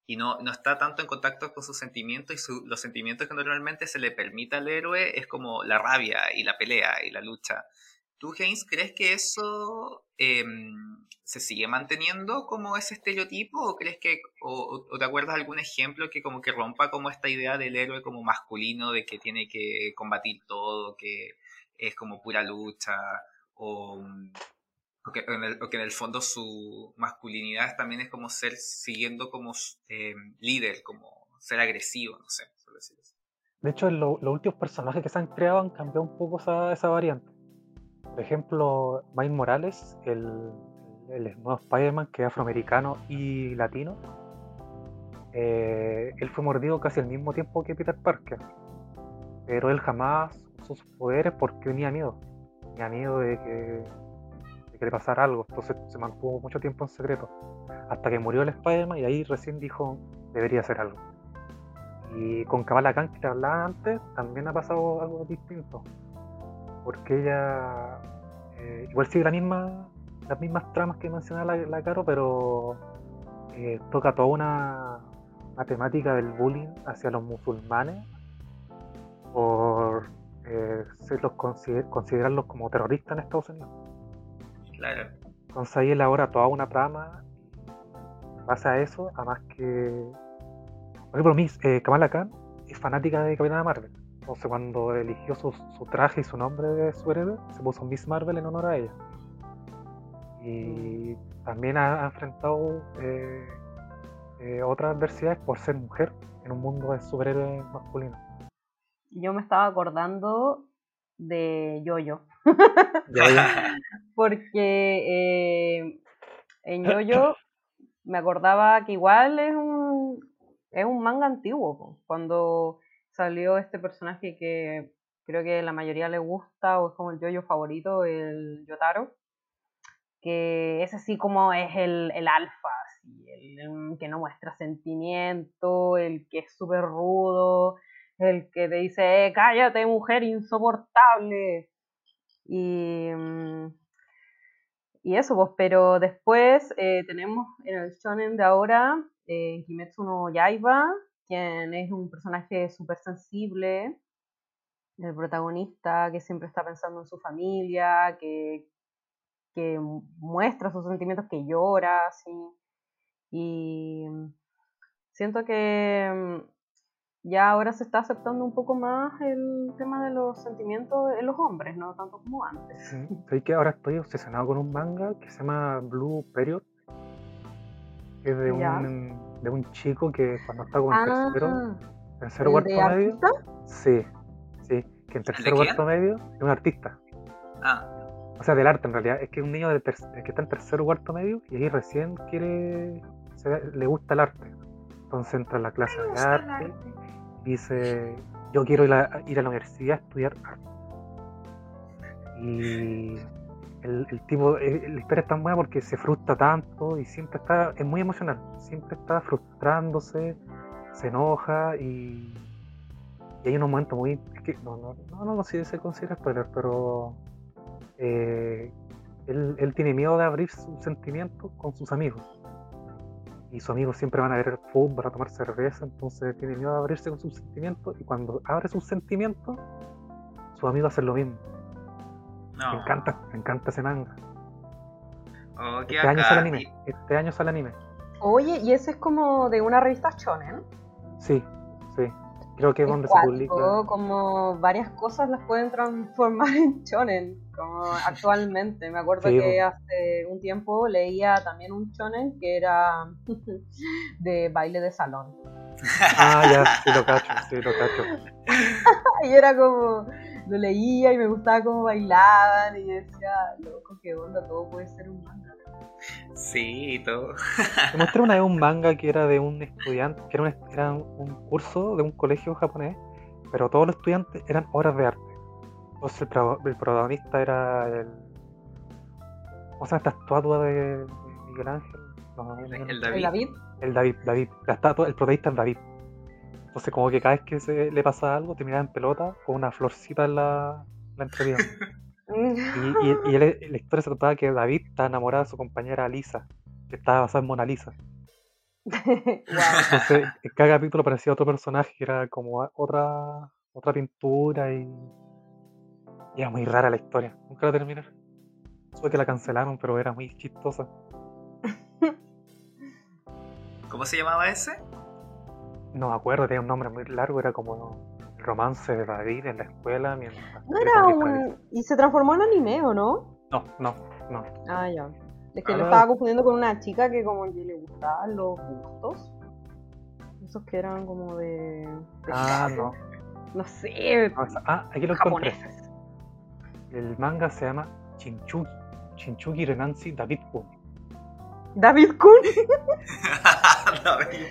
y no, no está tanto en contacto con sus sentimientos y su- los sentimientos que normalmente se le permite al héroe es como la rabia y la pelea y la lucha. ¿Tú, Haynes, crees que eso em, se sigue manteniendo como ese estereotipo o crees que o, te acuerdas algún ejemplo que como que rompa como esta idea del héroe como masculino de que tiene que combatir todo, que es como pura lucha o, o que, en el, fondo su masculinidad también es como ser siguiendo como em, líder, como ser agresivo, no sé, por decirlo así. De hecho, lo- los últimos personajes que se han creado han cambiado un poco esa, esa variante. Por ejemplo, Miles Morales, el, nuevo Spider-Man, que es afroamericano y latino, eh, él fue mordido casi al mismo tiempo que Peter Parker. Pero él jamás usó sus poderes porque tenía miedo. Tenía miedo de que, de que le pasara algo. Entonces se mantuvo mucho tiempo en secreto. Hasta que murió el Spider-Man y ahí recién dijo, debería hacer algo. Y con Kamala Khan, que te hablaba antes, también ha pasado algo distinto. Porque ella eh, igual sigue la misma, las mismas tramas que mencionaba la, la Caro, pero eh, toca toda una, una temática del bullying hacia los musulmanes por eh, serlos consider- considerarlos como terroristas en Estados Unidos. Claro. Entonces ahí elabora toda una trama base a eso, además que, por ejemplo, Miss, Kamala Khan es fanática de Capitana Marvel. Entonces cuando eligió su, su traje y su nombre de superhéroe, se puso Miss Marvel en honor a ella. Y también ha, ha enfrentado eh, eh, otras adversidades por ser mujer en un mundo de superhéroes masculinos. Yo me estaba acordando de Yoyo, porque eh, en Yoyo me acordaba que igual es un, es un manga antiguo, cuando salió este personaje que creo que la mayoría le gusta o es como el Yoyo favorito, el Yotaro, que ese sí como es el, el alfa, así, el, que no muestra sentimiento, el que es súper rudo, el que te dice, "Eh, cállate mujer insoportable. Y, mm, y eso, pues, pero después eh, tenemos en el shonen de ahora, eh, Kimetsu no Yaiba, quien es un personaje súper sensible, el protagonista que siempre está pensando en su familia, que, que mu- muestra sus sentimientos, que llora, así. Y siento que mm, ya ahora se está aceptando un poco más el tema de los sentimientos en los hombres, no tanto como antes. Sí, sé que ahora estoy obsesionado con un manga que se llama Blue Period. Que es de Ya. un, de un chico que cuando está como en tercero, Ah, tercero ¿el cuarto de medio. artista? Sí, sí, que en tercero cuarto medio es un artista. Ah, O sea, del arte en realidad. Es que es un niño de ter- que está en tercero cuarto medio y ahí recién quiere. se- le gusta el arte. Entonces entra a la clase de arte y dice: Yo quiero ir a, ir a la universidad a estudiar arte. Y el, el tipo, eh, la historia es tan buena porque se frustra tanto y siempre está, es muy emocional, siempre está frustrándose, se enoja y, hay unos momentos muy. es que no, no, no, si se considera spoiler, pero. eh, él, él tiene miedo de abrir sus sentimientos con sus amigos. Y sus amigos siempre van a ver fútbol, a tomar cerveza, entonces tiene miedo de abrirse con sus sentimientos. Y cuando abre sus sentimientos, sus amigos hacen lo mismo. No. Me encanta, me encanta ese manga. Oh, qué Este año sale anime. Este año sale anime. Oye, y ese es como de una revista shonen. Sí, sí. Creo que es Es donde se publica. como varias cosas las pueden transformar en shonen, como actualmente. Me acuerdo Sí, que po. hace un tiempo leía también un shonen que era de baile de salón. Ah, ya, sí lo cacho, sí lo cacho. Y era como, lo leía y me gustaba cómo bailaban y yo decía, loco, qué onda, todo puede ser un manga. Sí, todo. Te mostré una vez un manga que era de un estudiante, que era un, era un curso de un colegio japonés, pero todos los estudiantes eran obras de arte. Entonces el, pro- el protagonista era el. ¿Cómo se llama esta estatua de, Miguel Ángel? No, no, no, El ¿El David. David? el David, David. La estatua, el protagonista es David. Entonces como que cada vez que se le pasa algo, terminaba en pelota con una florcita en la, la entrepierna. Y, y, la historia se trataba que David estaba enamorado de su compañera Lisa, que estaba basada en Mona Lisa. Entonces, en cada capítulo aparecía otro personaje que era como otra otra pintura y, y era muy rara la historia. Nunca la terminé. Supe que la cancelaron, pero era muy chistosa. ¿Cómo se llamaba ese? No me acuerdo, tenía un nombre muy largo, era como el romance de David en la escuela mientras... No era un... Y se transformó en anime, ¿o no? No, no, no. Ah, ya. Es que lo Ah. estaba confundiendo con una chica que como que le gustaban los gustos. Esos que eran como de... Ah, no. No sé, no, Ah, aquí lo encontré. El manga se llama Chinchugi. Chinchugi Renancy David Kun. David Kun. David.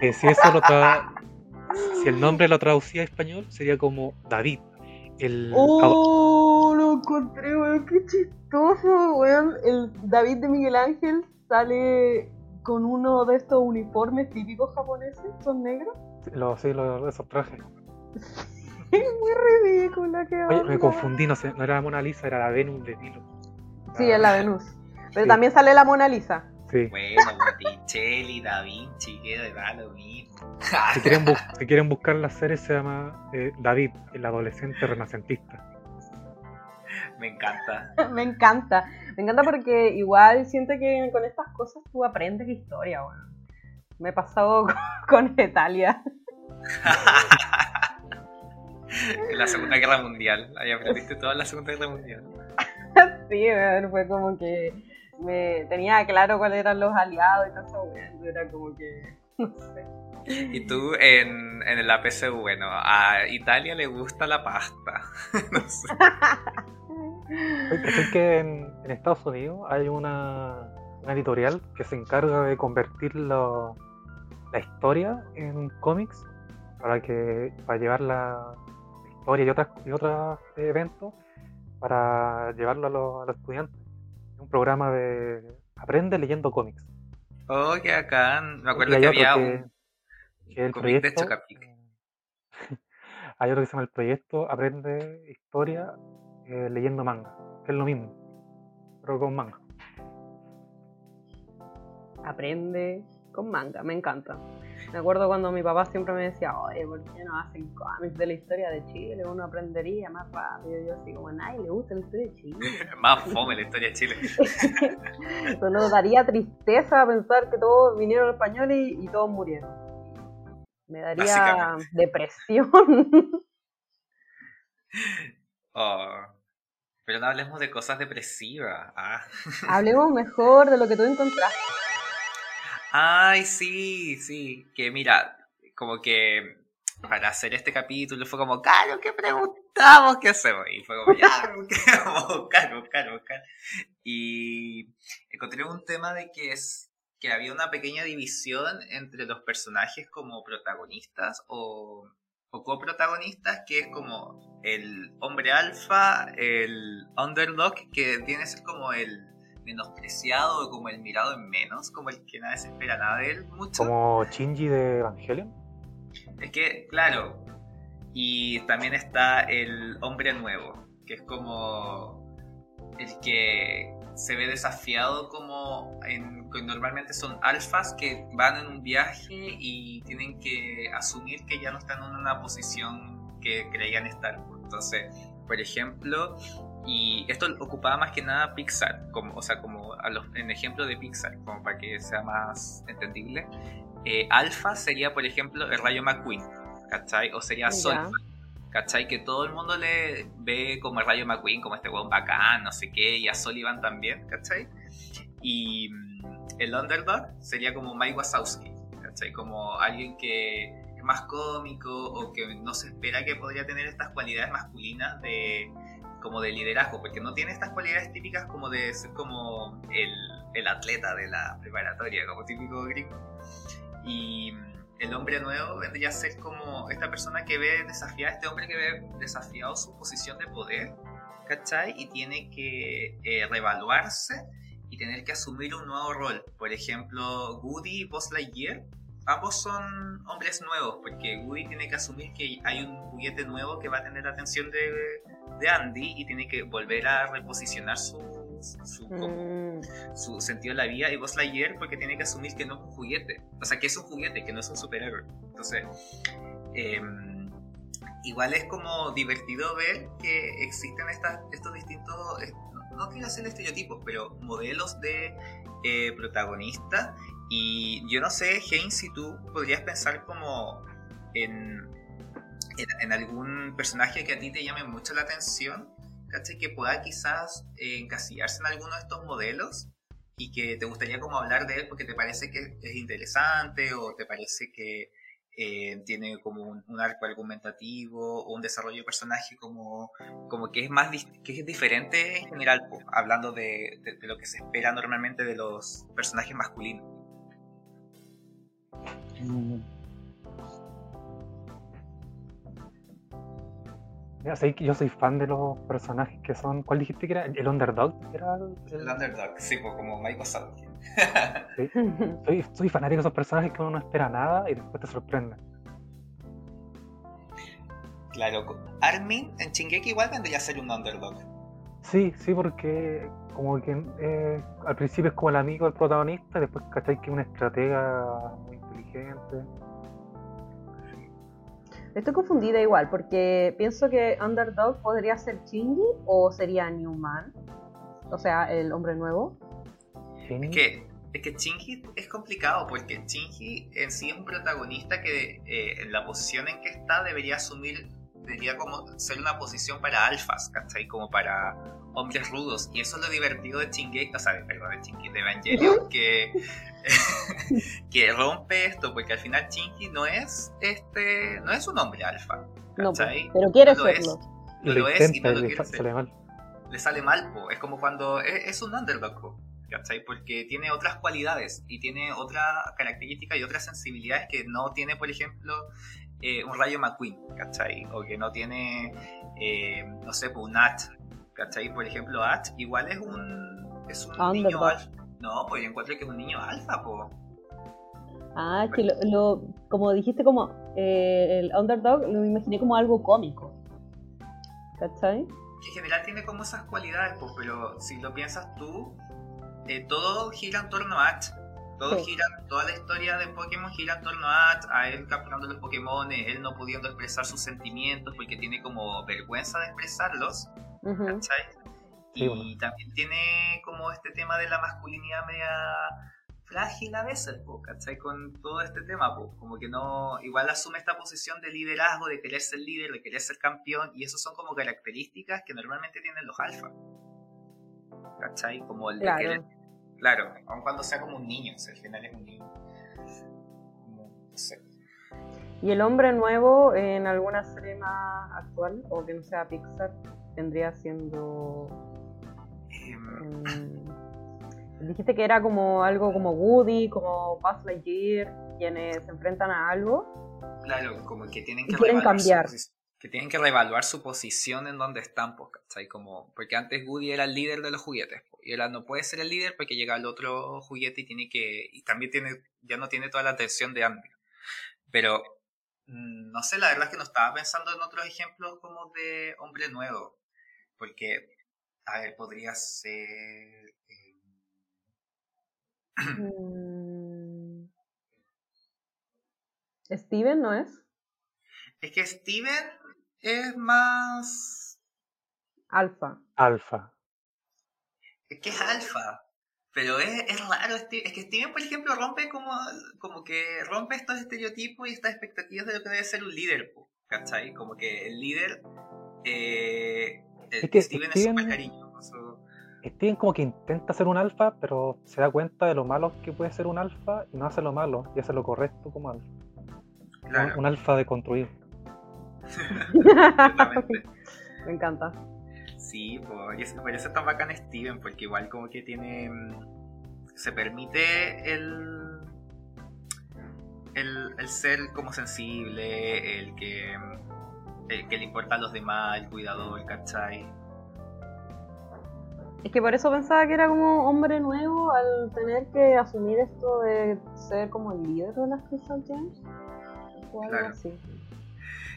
Que si eso lo tra- si el nombre lo traducía a español sería como David. El Oh, lo encontré, weón, qué chistoso, weón. El David de Miguel Ángel sale con uno de estos uniformes típicos japoneses, son negros. los, sí, los- esos trajes. Es muy ridícula, que Oye, me confundí, no sé, no era la Mona Lisa, era la Venus de Nilo. Sí, es la Venus. Pero Sí. también sale la Mona Lisa. Sí. Bueno, Botticelli, Da Vinci, que da lo mismo. Si quieren, bu- si quieren buscar la serie se llama eh, David, el adolescente renacentista. Me encanta. Me encanta. Me encanta porque igual siento que con estas cosas tú aprendes historia, weón. Me he pasado con, con Italia. en la Segunda Guerra Mundial. Ahí aprendiste toda la Segunda Guerra Mundial. Sí, weón, fue como que me tenía claro cuáles eran los aliados y todo eso. Era como que. No sé. Y tú en, en la PSU, bueno, a Italia le gusta la pasta. no sé. Oye, ¿cachai que en, en Estados Unidos hay una, una editorial que se encarga de convertir lo- la historia en cómics para que para llevar la historia y otras y otros eventos para llevarlo a los, a los estudiantes. Un programa de aprende leyendo cómics. Oh, qué bacán. Me acuerdo que había que- un. que el cómic de proyecto Chocapic. hay otro que se llama el proyecto aprende historia eh, leyendo manga que es lo mismo pero con manga Aprende con manga, me encanta. Me acuerdo cuando mi papá siempre me decía, oye, ¿por qué no hacen cómics de la historia de Chile? Uno aprendería más rápido. Y yo así como, nadie le gusta la historia de Chile. Más fome la historia de Chile. Solo daría tristeza pensar que todos vinieron españoles y, y todos murieron. Me daría depresión. Oh. Pero no hablemos de cosas depresivas. Ah. Hablemos mejor de lo que tú encontraste. Ay, sí, sí. Que mira, como que para hacer este capítulo fue como, claro, ¿qué preguntamos? ¿Qué hacemos? Y fue como, ya, buscar, buscar, buscar. Y encontré un tema de que es que había una pequeña división entre los personajes como protagonistas o, o coprotagonistas, que es como el hombre alfa, el underdog, que viene a ser como el menospreciado como el mirado en menos, como el que nadie se espera nada de él mucho. como Shinji de Evangelion Es que, claro, Y también está el hombre nuevo, que es como el que se ve desafiado como en, normalmente son alfas que van en un viaje y tienen que asumir que ya no están en una posición que creían estar. Entonces, por ejemplo, y esto ocupaba más que nada Pixar, como, o sea, como a los, en ejemplo de Pixar, como para que sea más entendible. Eh, alfa sería, por ejemplo, el rayo McQueen, ¿cachai? O sería Sol, ¿cachai? Que todo el mundo le ve como el Rayo McQueen, como este weón bacán, no sé qué, y a Sullivan también, ¿cachai? Y mm, el underdog sería como Mike Wazowski, ¿cachai? Como alguien que es más cómico o que no se espera que podría tener estas cualidades masculinas de como de liderazgo, porque no tiene estas cualidades típicas como de ser como el, el atleta de la preparatoria, como típico gringo. Y el hombre nuevo vendría a ser como esta persona que ve desafiada, este hombre que ve desafiado su posición de poder, ¿cachai? Y tiene que eh, reevaluarse y tener que asumir un nuevo rol. Por ejemplo, Woody y Buzz Lightyear, ambos son hombres nuevos, porque Woody tiene que asumir que hay un juguete nuevo que va a tener la atención de, de Andy y tiene que volver a reposicionar su Mm. su, sentido de la vida y Buzz Lightyear porque tiene que asumir que no es un juguete, o sea, que es un juguete, que no es un superhéroe. Entonces, em, igual es como divertido ver que existen estas, estos distintos, eh, no, quiero hacer estereotipos, pero modelos de eh, protagonistas. Y yo no sé, James, si tú podrías pensar como en, en algún personaje que a ti te llame mucho la atención que pueda quizás eh, encasillarse en alguno de estos modelos y que te gustaría como hablar de él porque te parece que es interesante o te parece que eh, tiene como un, arco argumentativo o un desarrollo de personaje como, como que es más que es diferente en general, hablando de, lo que se espera normalmente de los personajes masculinos. Mm. Yo soy fan de los personajes que son. ¿Cuál dijiste que era? ¿El Underdog? ¿Era el... Underdog, sí, pues como Mike Wazowski. ¿Sí? soy, soy fanático de esos personajes que uno no espera nada y después te sorprende. Claro, Armin en Shingeki igual vendría a ser un underdog. Sí, sí, porque como que eh, al principio es como el amigo del protagonista, después cacháis que es una estratega muy inteligente. Estoy confundida igual, porque pienso que Underdog podría ser Chingy o sería Newman. O sea, el hombre nuevo. Es que, es que Chingy es complicado, porque Chingy en sí es un protagonista que eh, en la posición en que está debería asumir, debería como ser una posición para alfas, ¿cachai? Como para hombres rudos. Y eso es lo divertido de Chingeki, o sea, perdón, de Chingeki, de Evangelion, que, que rompe esto, porque al final Chingy no es este no es un hombre alfa. No, pues, pero quiere serlo. No lo es y no lo quiere ser. Sale mal. Le sale mal, po. es como cuando es, un underdog, ¿cachai? Porque tiene otras cualidades y tiene otra característica y otras sensibilidades que no tiene, por ejemplo, eh, un Rayo McQueen, ¿cachai? O que no tiene, eh, no sé, un At, ¿cachai? Por ejemplo, At igual es un, es un niño alfa. No, pues yo encuentro que es un niño alfa, po. Ah, que lo, como dijiste como eh, el underdog, lo imaginé como algo cómico. ¿Cachai? Que en general tiene como esas cualidades, pues, pero si lo piensas tú, eh, todo gira en torno a Ash. Todo gira, toda la historia de Pokémon gira en torno a él capturando los Pokémon, él no pudiendo expresar sus sentimientos porque tiene como vergüenza de expresarlos. ¿Cachai? y también tiene como este tema de la masculinidad media frágil a veces, ¿cachai? Con todo este tema, como que no, igual asume esta posición de liderazgo, de querer ser líder, de querer ser campeón, y eso son como características que normalmente tienen los alfa, ¿cachai? Como el claro. de querer, claro, aun cuando sea como un niño, o sea, al final es un niño. no sé. ¿Y el hombre nuevo en alguna serie más actual, o que no sea Pixar, tendría siendo Mm, dijiste que era como algo como Woody, como Buzz Lightyear, quienes se enfrentan a algo. Claro, como que tienen que cambiar. Que tienen que reevaluar su posición en donde están, pues, Como, porque antes Woody era el líder de los juguetes, y ahora no puede ser el líder porque llega el otro juguete y tiene que, y también tiene, ya no tiene toda la atención de Andy. Pero Mm, No sé, la verdad es que no estaba pensando en otros ejemplos como de hombre nuevo. Porque, a ver, podría ser. eh, Mm. Steven, ¿no es? Es que Steven es más. Alfa. Alfa. Es que es alfa. Pero es, es raro. Steve- Es que Steven, por ejemplo, rompe como, como que rompe estos estereotipos y estas expectativas de lo que debe ser un líder. ¿Cachai? Como que el líder. Eh, el- Es que Steven, es súper cariñoso. Steven como que intenta ser un alfa, pero se da cuenta de lo malo que puede ser un alfa y no hace lo malo y hace lo correcto como alfa. Un- Claro, Un, alfa deconstruido. completamente. Me encanta. Sí, pues, por eso es tan bacán Steven, porque igual como que tiene. mm, Se permite el. El, el ser como sensible, el que. mm, El que le importa a los demás, el cuidador, ¿cachai? Es que por eso pensaba que era como hombre nuevo al tener que asumir esto de ser como el líder de las Crystal Gems. O algo Claro. así.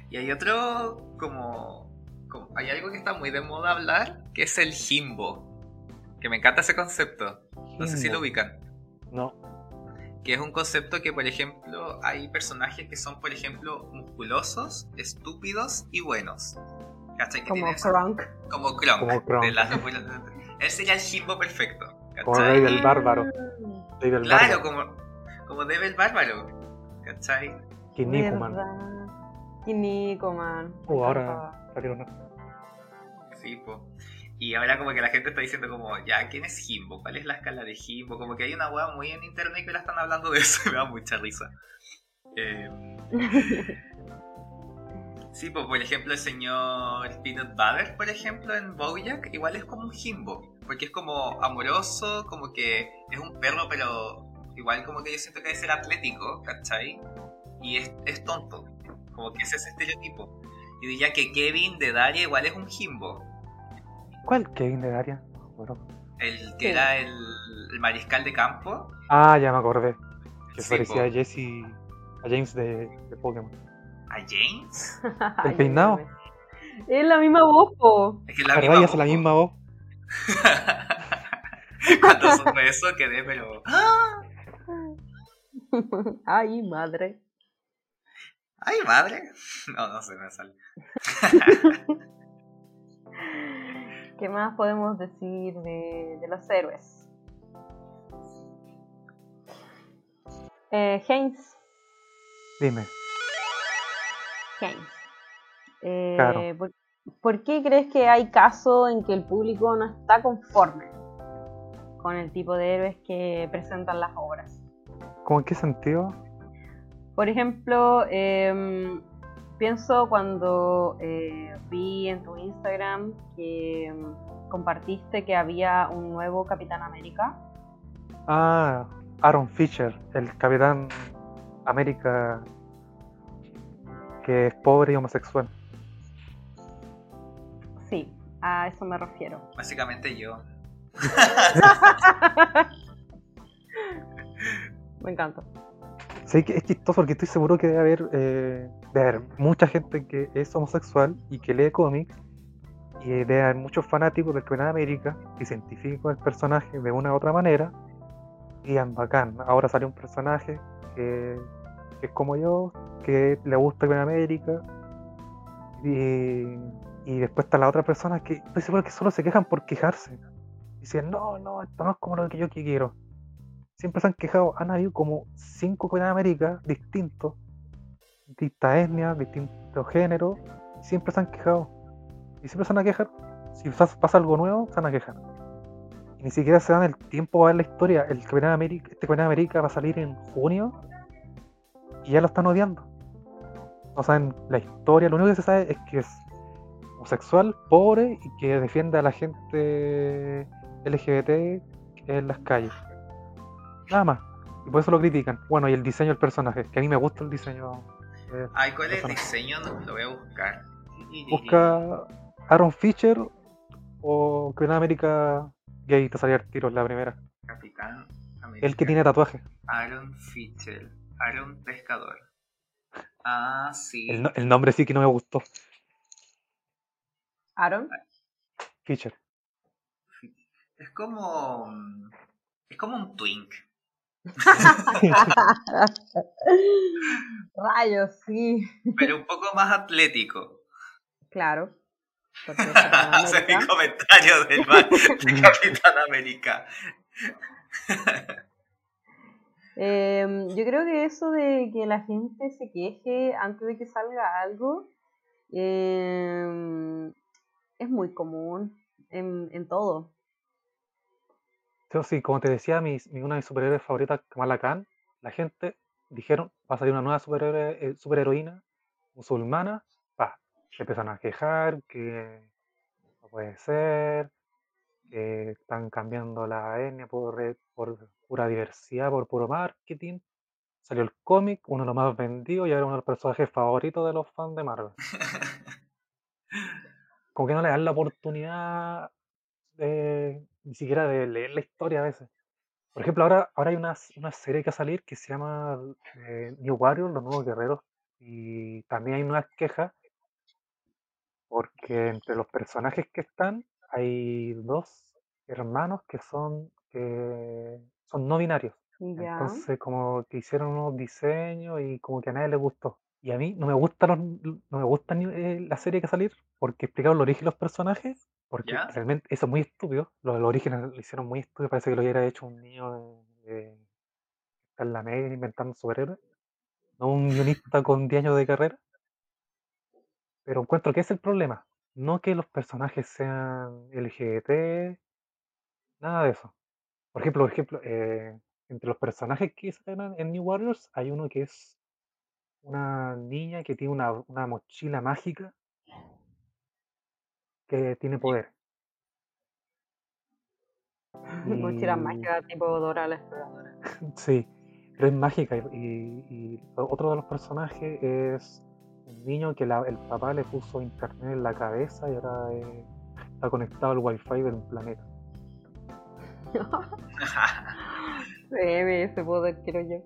Y hay otro como, como- Hay algo que está muy de moda hablar, que es el Jimbo. Que me encanta ese concepto. No sé si lo ubican. No. Que es un concepto que, por ejemplo, hay personajes que son, por ejemplo, musculosos, estúpidos y buenos. ¿Cachai? Que Como. Krunk. Como Kronk. Como Kronk. de las- Él sería el Jimbo perfecto. Como del Y- Bárbaro. Claro, Bárbaro. como, como Debe el Bárbaro. ¿Cachai? Kinnikuman. ¿Verdad? Kinnikuman. Me Uh, ahora salieron Sí, po. Y ahora como que la gente está diciendo como, ya, ¿quién es Jimbo? ¿Cuál es la escala de Jimbo? Como que hay una hueá muy en internet que ahora están hablando de eso y me da mucha risa. Eh, sí, pues por ejemplo el señor Peanut Butter, por ejemplo, en Bojack, igual es como un Jimbo. Porque es como amoroso, como que es un perro, pero igual como que yo siento que debe ser atlético, ¿cachai? Y es, es tonto. Como que ese es ese estereotipo. Y diría que Kevin de Daria igual es un Jimbo. ¿Cuál Kevin de Daria? Bueno. El que era el, el mariscal de campo. Ah, ya me acordé. Que Sí, parecía po. a Jesse. A James de, de Pokémon. ¿A James? Ay, peinado? Es la misma voz, po. Es que es la La misma verdad, voz, hace la misma voz. Cuando supe eso quedé, pero. ¡Ah! Ay, madre. ¡Ay, madre! No, no se me sale. ¿Qué más podemos decir de, de los héroes? Eh, Haynes. Dime. Haynes. Eh, Claro. ¿por, por qué crees que hay casos en que el público no está conforme con el tipo de héroes que presentan las obras? ¿Cómo en qué sentido? Por ejemplo, em, pienso cuando eh, vi en tu Instagram que em, compartiste que había un nuevo Capitán América. Ah, Aaron Fisher, el Capitán América que es pobre y homosexual. Sí, a eso me refiero. Básicamente yo. Me encanta. Sí, que es chistoso porque estoy seguro que debe haber, eh, debe haber mucha gente que es homosexual y que lee cómics y debe haber muchos fanáticos del Capitán América que se identifican con el personaje de una u otra manera y digan bacán, ahora sale un personaje que, que es como yo, que le gusta el Capitán América y, y después está la otra persona que estoy seguro que solo se quejan por quejarse. Dicen, no, no, esto no es como lo que yo quiero siempre se han quejado, han habido como cinco Capitán América distintos, distintas etnias, distintos géneros, siempre se han quejado. Y siempre se van a quejar. Si pas- pasa algo nuevo, se van a quejar. Y ni siquiera se dan el tiempo a ver la historia. El Capitán América, este Capitán América va a salir en junio y ya lo están odiando. No saben la historia, lo único que se sabe es que es homosexual, pobre y que defiende a la gente LGBT en las calles. Nada más. Y por eso lo critican. Bueno, y el diseño del personaje, que a mí me gusta el diseño. eh, Ay, ¿cuál es el diseño? No, lo voy a buscar. Busca Aaron Fisher o Capitán América gay, te salía el tiro en la primera. Capitán América. El que tiene tatuaje. Aaron Fischer. Aaron Pescador. Ah, sí. El, no- el nombre sí que no me gustó. Aaron. Fisher. Es como. Es como un twink. Rayos, sí. Pero un poco más atlético. Claro. Ese es mi comentario del de Capitán América. Em, yo creo que eso de que la gente se queje antes de que salga algo em, es muy común en, en todo. Yo sí, como te decía, mi- una de mis superhéroes favoritas, Kamala Khan, la gente dijeron, va a salir una nueva superhéroe- eh, superheroína musulmana, va, se empiezan a quejar que no puede ser, que están cambiando la etnia por, eh, por pura diversidad, por puro marketing. Salió el cómic, uno de los más vendidos y ahora uno de los personajes favoritos de los fans de Marvel. Como que no le dan la oportunidad de, ni siquiera de leer la historia a veces. Por ejemplo, ahora, ahora hay una, una serie que va a salir que se llama eh, New Warriors, los nuevos guerreros, y también hay unas quejas porque entre los personajes que están hay dos hermanos que son, que son no binarios. Ya. Entonces, como que hicieron unos diseños y como que a nadie le gustó. Y a mí no me gusta los, no me gusta ni, eh, la serie que va a salir porque explicaron el origen de los personajes. Porque ¿Ya? realmente eso es muy estúpido. Los, los orígenes lo hicieron muy estúpido. Parece que lo hubiera hecho un niño de, en la media inventando superhéroes. No un guionista con 10 años de carrera. Pero encuentro que ese es el problema. No que los personajes sean LGBT, nada de eso. Por ejemplo, por ejemplo, eh, entre los personajes que salen en New Warriors hay uno que es una niña que tiene una, una mochila mágica que tiene poder. Mochila Y- mágica tipo Dora la exploradora. Sí, pero es mágica y, otro de los personajes es un niño que la- el papá le puso internet en la cabeza y ahora eh, está conectado al wifi del planeta. Sí, ese poder quiero yo.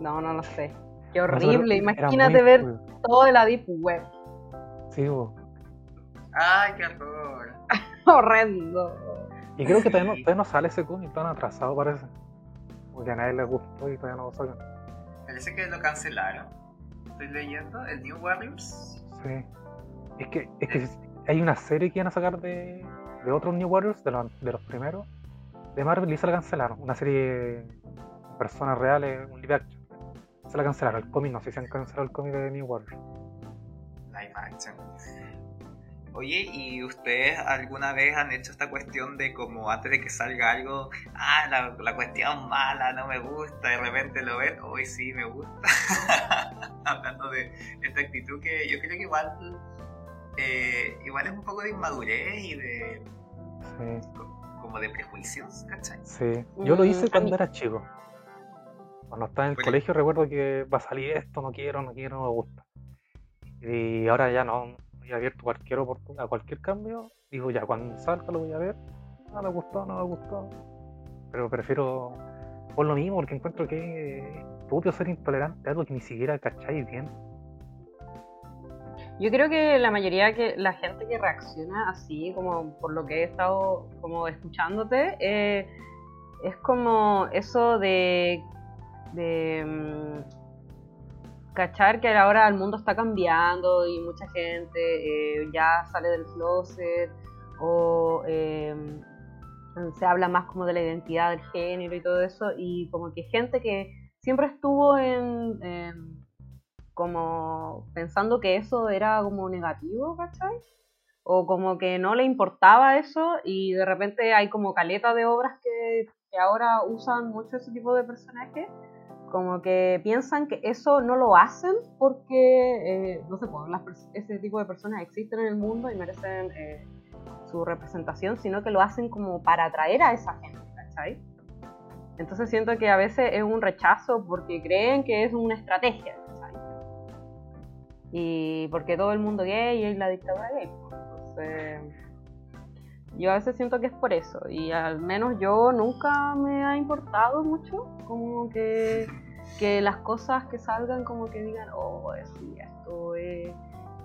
No, no lo sé. Qué horrible. Imagínate ver todo de la Deep Web. Sí, bo. Ay, qué horror. Horrendo. y creo que todavía no, todavía no sale ese cómic, tan atrasado parece. Porque a nadie le gustó y todavía no lo sacan. Parece que lo cancelaron. Estoy leyendo el New Warriors. Sí. Es que, es que hay una serie que iban a sacar de, de otros New Warriors, de los, de los primeros, de Marvel, y se la cancelaron. Una serie con personas reales, un live action. Se la cancelaron. El cómic, no sé si han cancelado el cómic de New Warriors. Live action. Oye, ¿y ustedes alguna vez han hecho esta cuestión de como antes de que salga algo, ah, la, la cuestión mala, no me gusta, de repente lo ven, hoy sí me gusta? Hablando de esta actitud que yo creo que igual, eh, igual es un poco de inmadurez y de Sí, como de prejuicios, ¿cachai? sí. Yo lo Mm, hice a cuando era chico. Cuando estaba en el Bueno. colegio recuerdo que va a salir esto, no quiero, no quiero, no me gusta. Y ahora ya no, estoy abierto cualquier a cualquier cambio. Digo, ya, cuando salga lo voy a ver. No me gustó, no me gustó. Pero prefiero por lo mismo, porque encuentro que estúpido ser intolerante a algo que ni siquiera cacháis bien. Yo creo que la mayoría que la gente que reacciona así, como por lo que he estado como escuchándote, eh, es como eso de, de mm, cachar que ahora el mundo está cambiando y mucha gente eh, ya sale del closet o eh, se habla más como de la identidad del género y todo eso y como que gente que siempre estuvo en, en como pensando que eso era como negativo, ¿cachai? O como que no le importaba eso y de repente hay como caleta de obras que, que ahora usan mucho ese tipo de personajes, como que piensan que eso no lo hacen porque, eh, no sé, pues, las ese tipo de personas existen en el mundo y merecen eh, su representación, sino que lo hacen como para atraer a esa gente, ¿cachai? Entonces siento que a veces es un rechazo porque creen que es una estrategia, ¿cachai? Y porque todo el mundo gay y la dictadura gay. pues. Entonces, yo a veces siento que es por eso. Y al menos yo nunca me ha importado mucho. Como que que las cosas que salgan como que digan, oh, sí, esto es,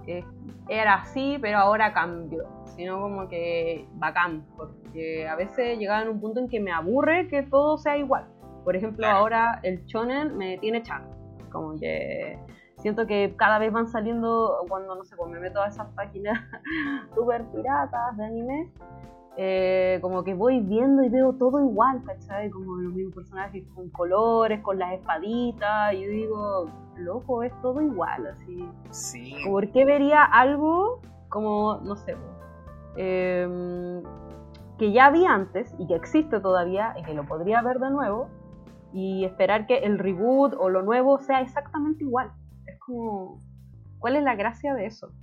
es- era así, pero ahora cambió. Sino como que bacán, porque a veces llegaba en un punto en que me aburre que todo sea igual. Por ejemplo, Claro. ahora el shonen me tiene chan. Como que siento que cada vez van saliendo, cuando no sé, pues me meto a esas páginas super piratas de anime, eh, como que voy viendo y veo todo igual, ¿cachai? Como los mismos personajes con colores, con las espaditas, y yo digo, loco, es todo igual, así. Sí, ¿Por qué vería algo como, no sé, em, que ya vi antes y que existe todavía y que lo podría ver de nuevo y esperar que el reboot o lo nuevo sea exactamente igual? Es como, ¿cuál es la gracia de eso?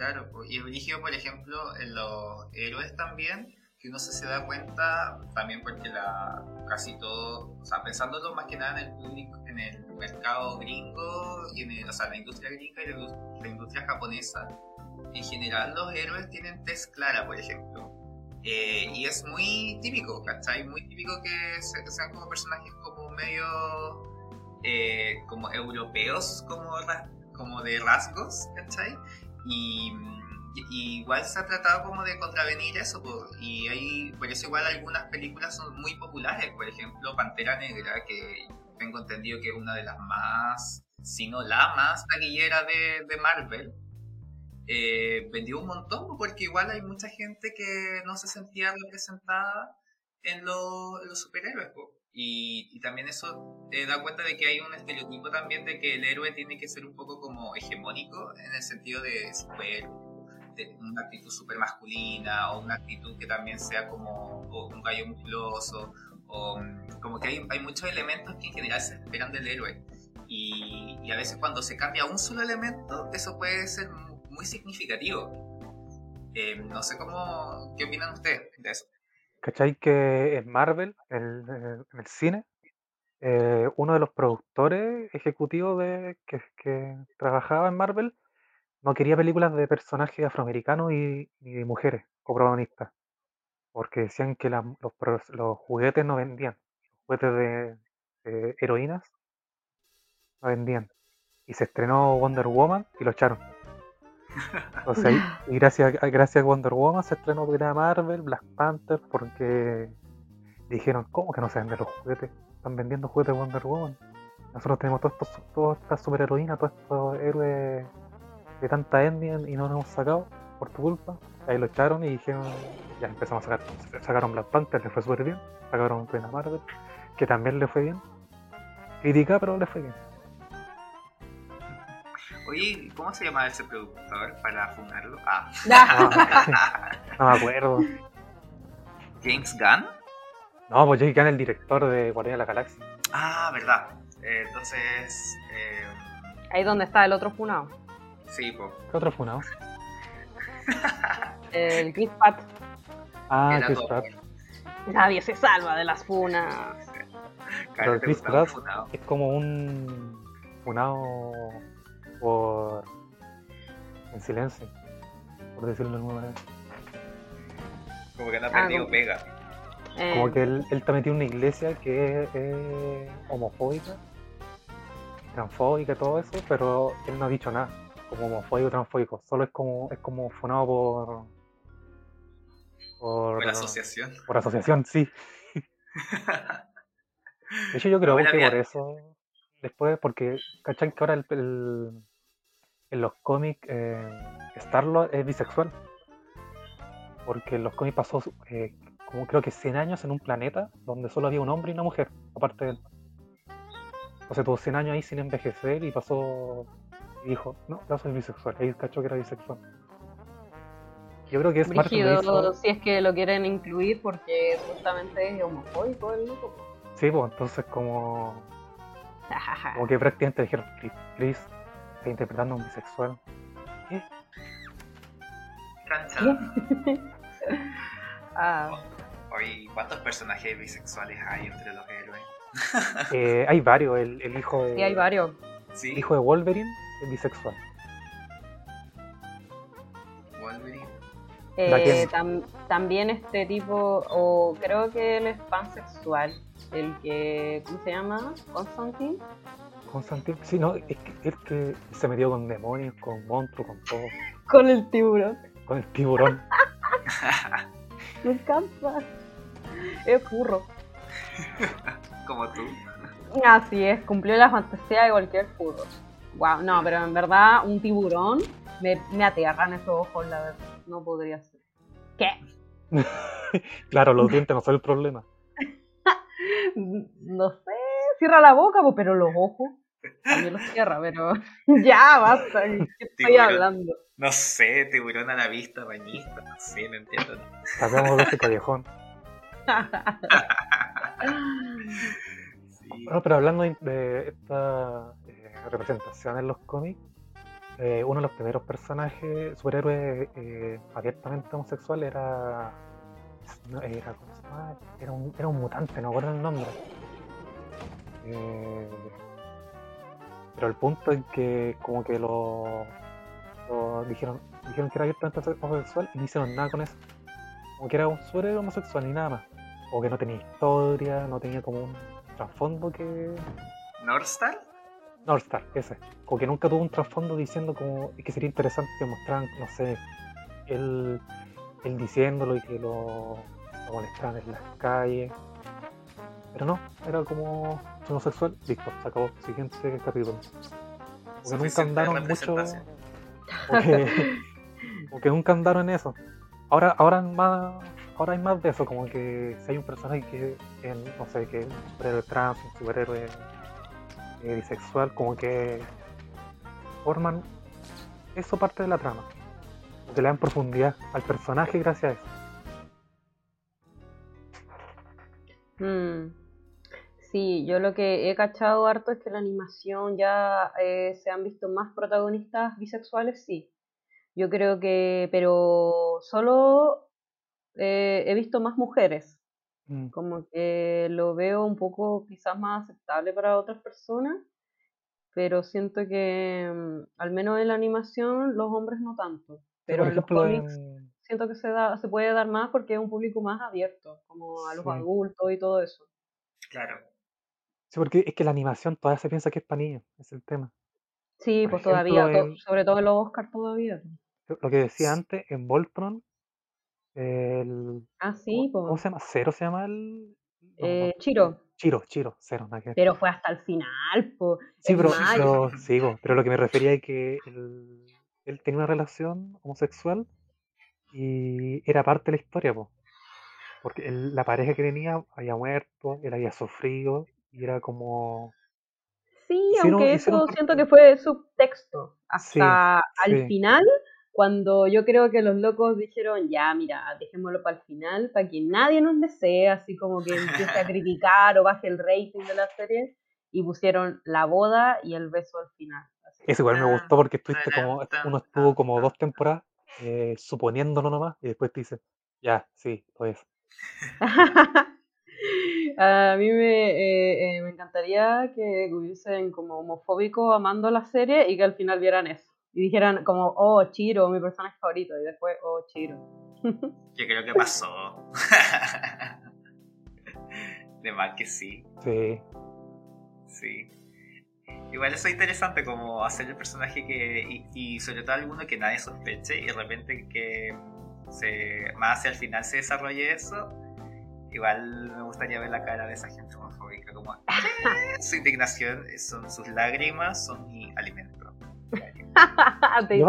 Claro, y el brígido, por ejemplo, en los héroes también, que uno se, da cuenta también porque casi todo, pensándolo más que nada en el público, en el mercado gringo, y en la industria gringa y la, indus- la industria japonesa, en general los héroes tienen tez clara, por ejemplo. Eh, y es muy típico, ¿cachai? Muy típico que se- que sean como personajes como medio eh, como europeos, como, como de rasgos, ¿cachai? Y, igual se ha tratado como de contravenir eso, y hay, por eso igual algunas películas son muy populares, por ejemplo Pantera Negra, que tengo entendido que es una de las más, si no la más taquillera de, de Marvel, eh, vendió un montón, po, porque igual hay mucha gente que no se sentía representada en, los- superhéroes. Y, también eso te da cuenta de que hay un estereotipo también de que el héroe tiene que ser un poco como hegemónico en el sentido de super de una actitud súper masculina o una actitud que también sea como un gallo musculoso o como que hay, muchos elementos que en general se esperan del héroe. Y, a veces cuando se cambia un solo elemento eso puede ser mu- muy significativo. Eh, no sé cómo qué opinan ustedes de eso ¿Cachai que en Marvel, en el, en el cine, eh, uno de los productores ejecutivos de, que, trabajaba en Marvel no quería películas de personajes afroamericanos y, y de mujeres coprotagonistas, porque decían que los, juguetes no vendían, los juguetes de heroínas no vendían. Y se estrenó Wonder Woman y lo echaron. Entonces, ahí- y gracias, gracias a Wonder Woman se estrenó Capitana Marvel, Black Panther, porque dijeron, ¿cómo que no se venden los juguetes? Están vendiendo juguetes de Wonder Woman. Nosotros tenemos todas estas superheroínas, todos estos héroes de tanta etnia y no nos hemos sacado por tu culpa. Ahí lo echaron y dijeron, ya empezamos a sacar. Sacaron Black Panther, le fue súper bien. Sacaron Capitana Marvel, que también le fue bien. Critica, pero le fue bien. Oye ¿cómo se llama ese productor para funarlo? ah Ah, no me acuerdo. James Gunn No, pues Jake Gunn es el director de Guardián de la Galaxia. Ah, verdad. Eh, entonces, eh, Ahí donde está el otro funado. sí, po, ¿Qué otro fue, no? El Chris Pratt. Ah, era Chris todo. Pratt. Nadie se salva de las funas. Pero Chris Pratt- funado. Es como un funado por en silencio, por decirlo de alguna manera. Como que no ha Ah, perdido como- pega. Eh, Como que él, él está metido en una iglesia que es, es homofóbica, transfóbica, todo eso, pero él no ha dicho nada como homofóbico, transfóbico. Solo es como es como funado por por, Por la asociación. por asociación, sí. De hecho, yo creo que por eso, después, porque, ¿cachai? Que ahora el, el- en los cómics eh, Star-Lord es bisexual. Porque en los cómics pasó, eh, como creo que 100 años en un planeta donde solo había un hombre y una mujer, aparte de él. Entonces tuvo 100 años ahí sin envejecer y pasó y dijo, no, yo soy bisexual. Ahí cachó que era bisexual. Yo creo que es Brígido, hizo- si es que lo quieren incluir porque justamente es homofóbico el loco. Sí, pues entonces como Como que prácticamente dijeron, Chris, Chris está interpretando a un bisexual. Chan. Ah, Oye, ¿cuántos personajes bisexuales hay entre los héroes? Eh, hay varios, el, el hijo de sí, hay varios. Sí, el hijo de Wolverine es bisexual. Wolverine. Eh, tam- también este tipo, o creo que él es pansexual, el que, ¿cómo se llama? Constantine. Constantine, sí, no, es que que se metió con demonios, con monstruos, con todo, Con el tiburón. con el tiburón. Me encanta. Es furro. Como tú. Así es, cumplió la fantasía de cualquier furro. Wow, no, pero en verdad un tiburón me, me aterran esos ojos, la verdad. No podría ser. ¿Qué? Claro, los dientes no son el problema. No sé, cierra la boca, pero los ojos también los cierra, pero ya basta. ¿Qué estoy Tiburón. hablando? No sé, tiburón a la vista, bañista, no sé, no entiendo. Sacamos de ese callejón. Sí. Bueno, pero hablando de- de esta eh, representación en los cómics, eh, uno de los primeros personajes, superhéroes eh, abiertamente homosexual era. no, era, ¿cómo se llama? Era un, era un mutante, no recuerdo el nombre. Eh, pero el punto es que, como que lo, lo dijeron, dijeron que era abiertamente homosexual y no hicieron nada con eso. Como que era un superhéroe homosexual y nada más. O que no tenía historia, no tenía como un trasfondo que. ¿Northstar? Northstar, ese. Como que nunca tuvo un trasfondo diciendo como que sería interesante que mostraran, no sé, él, él diciéndolo y que lo, lo molestaran en las calles. Pero no, era como homosexual, listo, se acabó. Siguiente capítulo. Porque nunca andaron mucho. Porque, como que nunca andaron en eso. Ahora, ahora más, ahora hay más de eso, como que si hay un personaje que, que, no sé, que es un superhéroe trans, un superhéroe eh, bisexual, como que forman eso parte de la trama. Como que le dan profundidad al personaje gracias a eso. Mm. Sí, yo lo que he cachado harto es que la animación ya eh, se han visto más protagonistas bisexuales, sí. Yo creo que, pero solo eh, he visto más mujeres. Mm. Como que lo veo un poco quizás más aceptable para otras personas, pero siento que mm, al menos en la animación los hombres no tanto. Pero en los cómics en- siento que se da, se puede dar más porque es un público más abierto, como a los Sí. adultos y todo eso. Claro. Sí, porque es que la animación todavía se piensa que es para niños, es el tema. Sí, Por pues ejemplo, todavía, to- sobre todo en los Oscars todavía. Lo que decía antes, en Voltron, el, Ah, sí, ¿cómo, cómo pues. se llama? ¿Cero se llama el...? no, no, Eh, Chiro, Chiro, Chiro, cero, nada que pero fue hasta el final, pues. Sí, pero, pero, sí, po, pero lo que me refería es que él, él tenía una relación homosexual y era parte de la historia, po. porque él- la pareja que tenía había muerto, él había sufrido y era como... Sí, hicieron- aunque hicieron eso parte- siento que fue subtexto. Sí, Hasta al sí. final, cuando yo creo que los locos dijeron, ya, mira, dejémoslo para el final, para que nadie nos desee, así como que empiece a criticar o baje el rating de la serie, y pusieron la boda y el beso al final. así. Eso igual me gustó porque estuviste como, uno estuvo como dos temporadas eh, suponiéndolo nomás y después te dice, ya, sí, lo es. A mí me, eh, eh, me encantaría que hubiesen como homofóbicos amando la serie y que al final vieran eso. Y dijeran como, oh, Chiro, mi personaje favorito. Y después, oh, Chiro. Yo creo que pasó. De más que sí, Sí, sí. Igual eso es interesante como hacer el personaje que. Y, y sobre todo alguno que nadie sospeche y de repente que se, más hacia el final se desarrolle eso. Igual me gustaría ver la cara de esa gente homofóbica, como "Eh, su indignación son sus lágrimas, son mi alimento. Yo-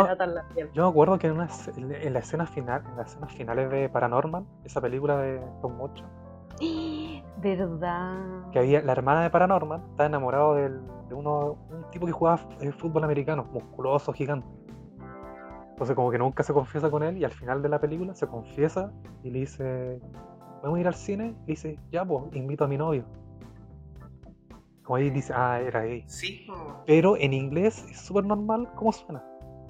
yo me acuerdo que en, una, en la escena final, en las escenas finales de Paranormal, esa película de Tom Mocho, ¿Verdad? que había la hermana de Paranormal estaba enamorado del- de uno, un tipo que jugaba eh, fútbol americano, musculoso, gigante. Entonces como que nunca se confiesa con él y al final de la película se confiesa y le dice, ¿podemos ir al cine? Y dice, ya pues, invito a mi novio. Como ahí dice, ah, era gay. Sí. Pero en inglés es súper normal cómo suena.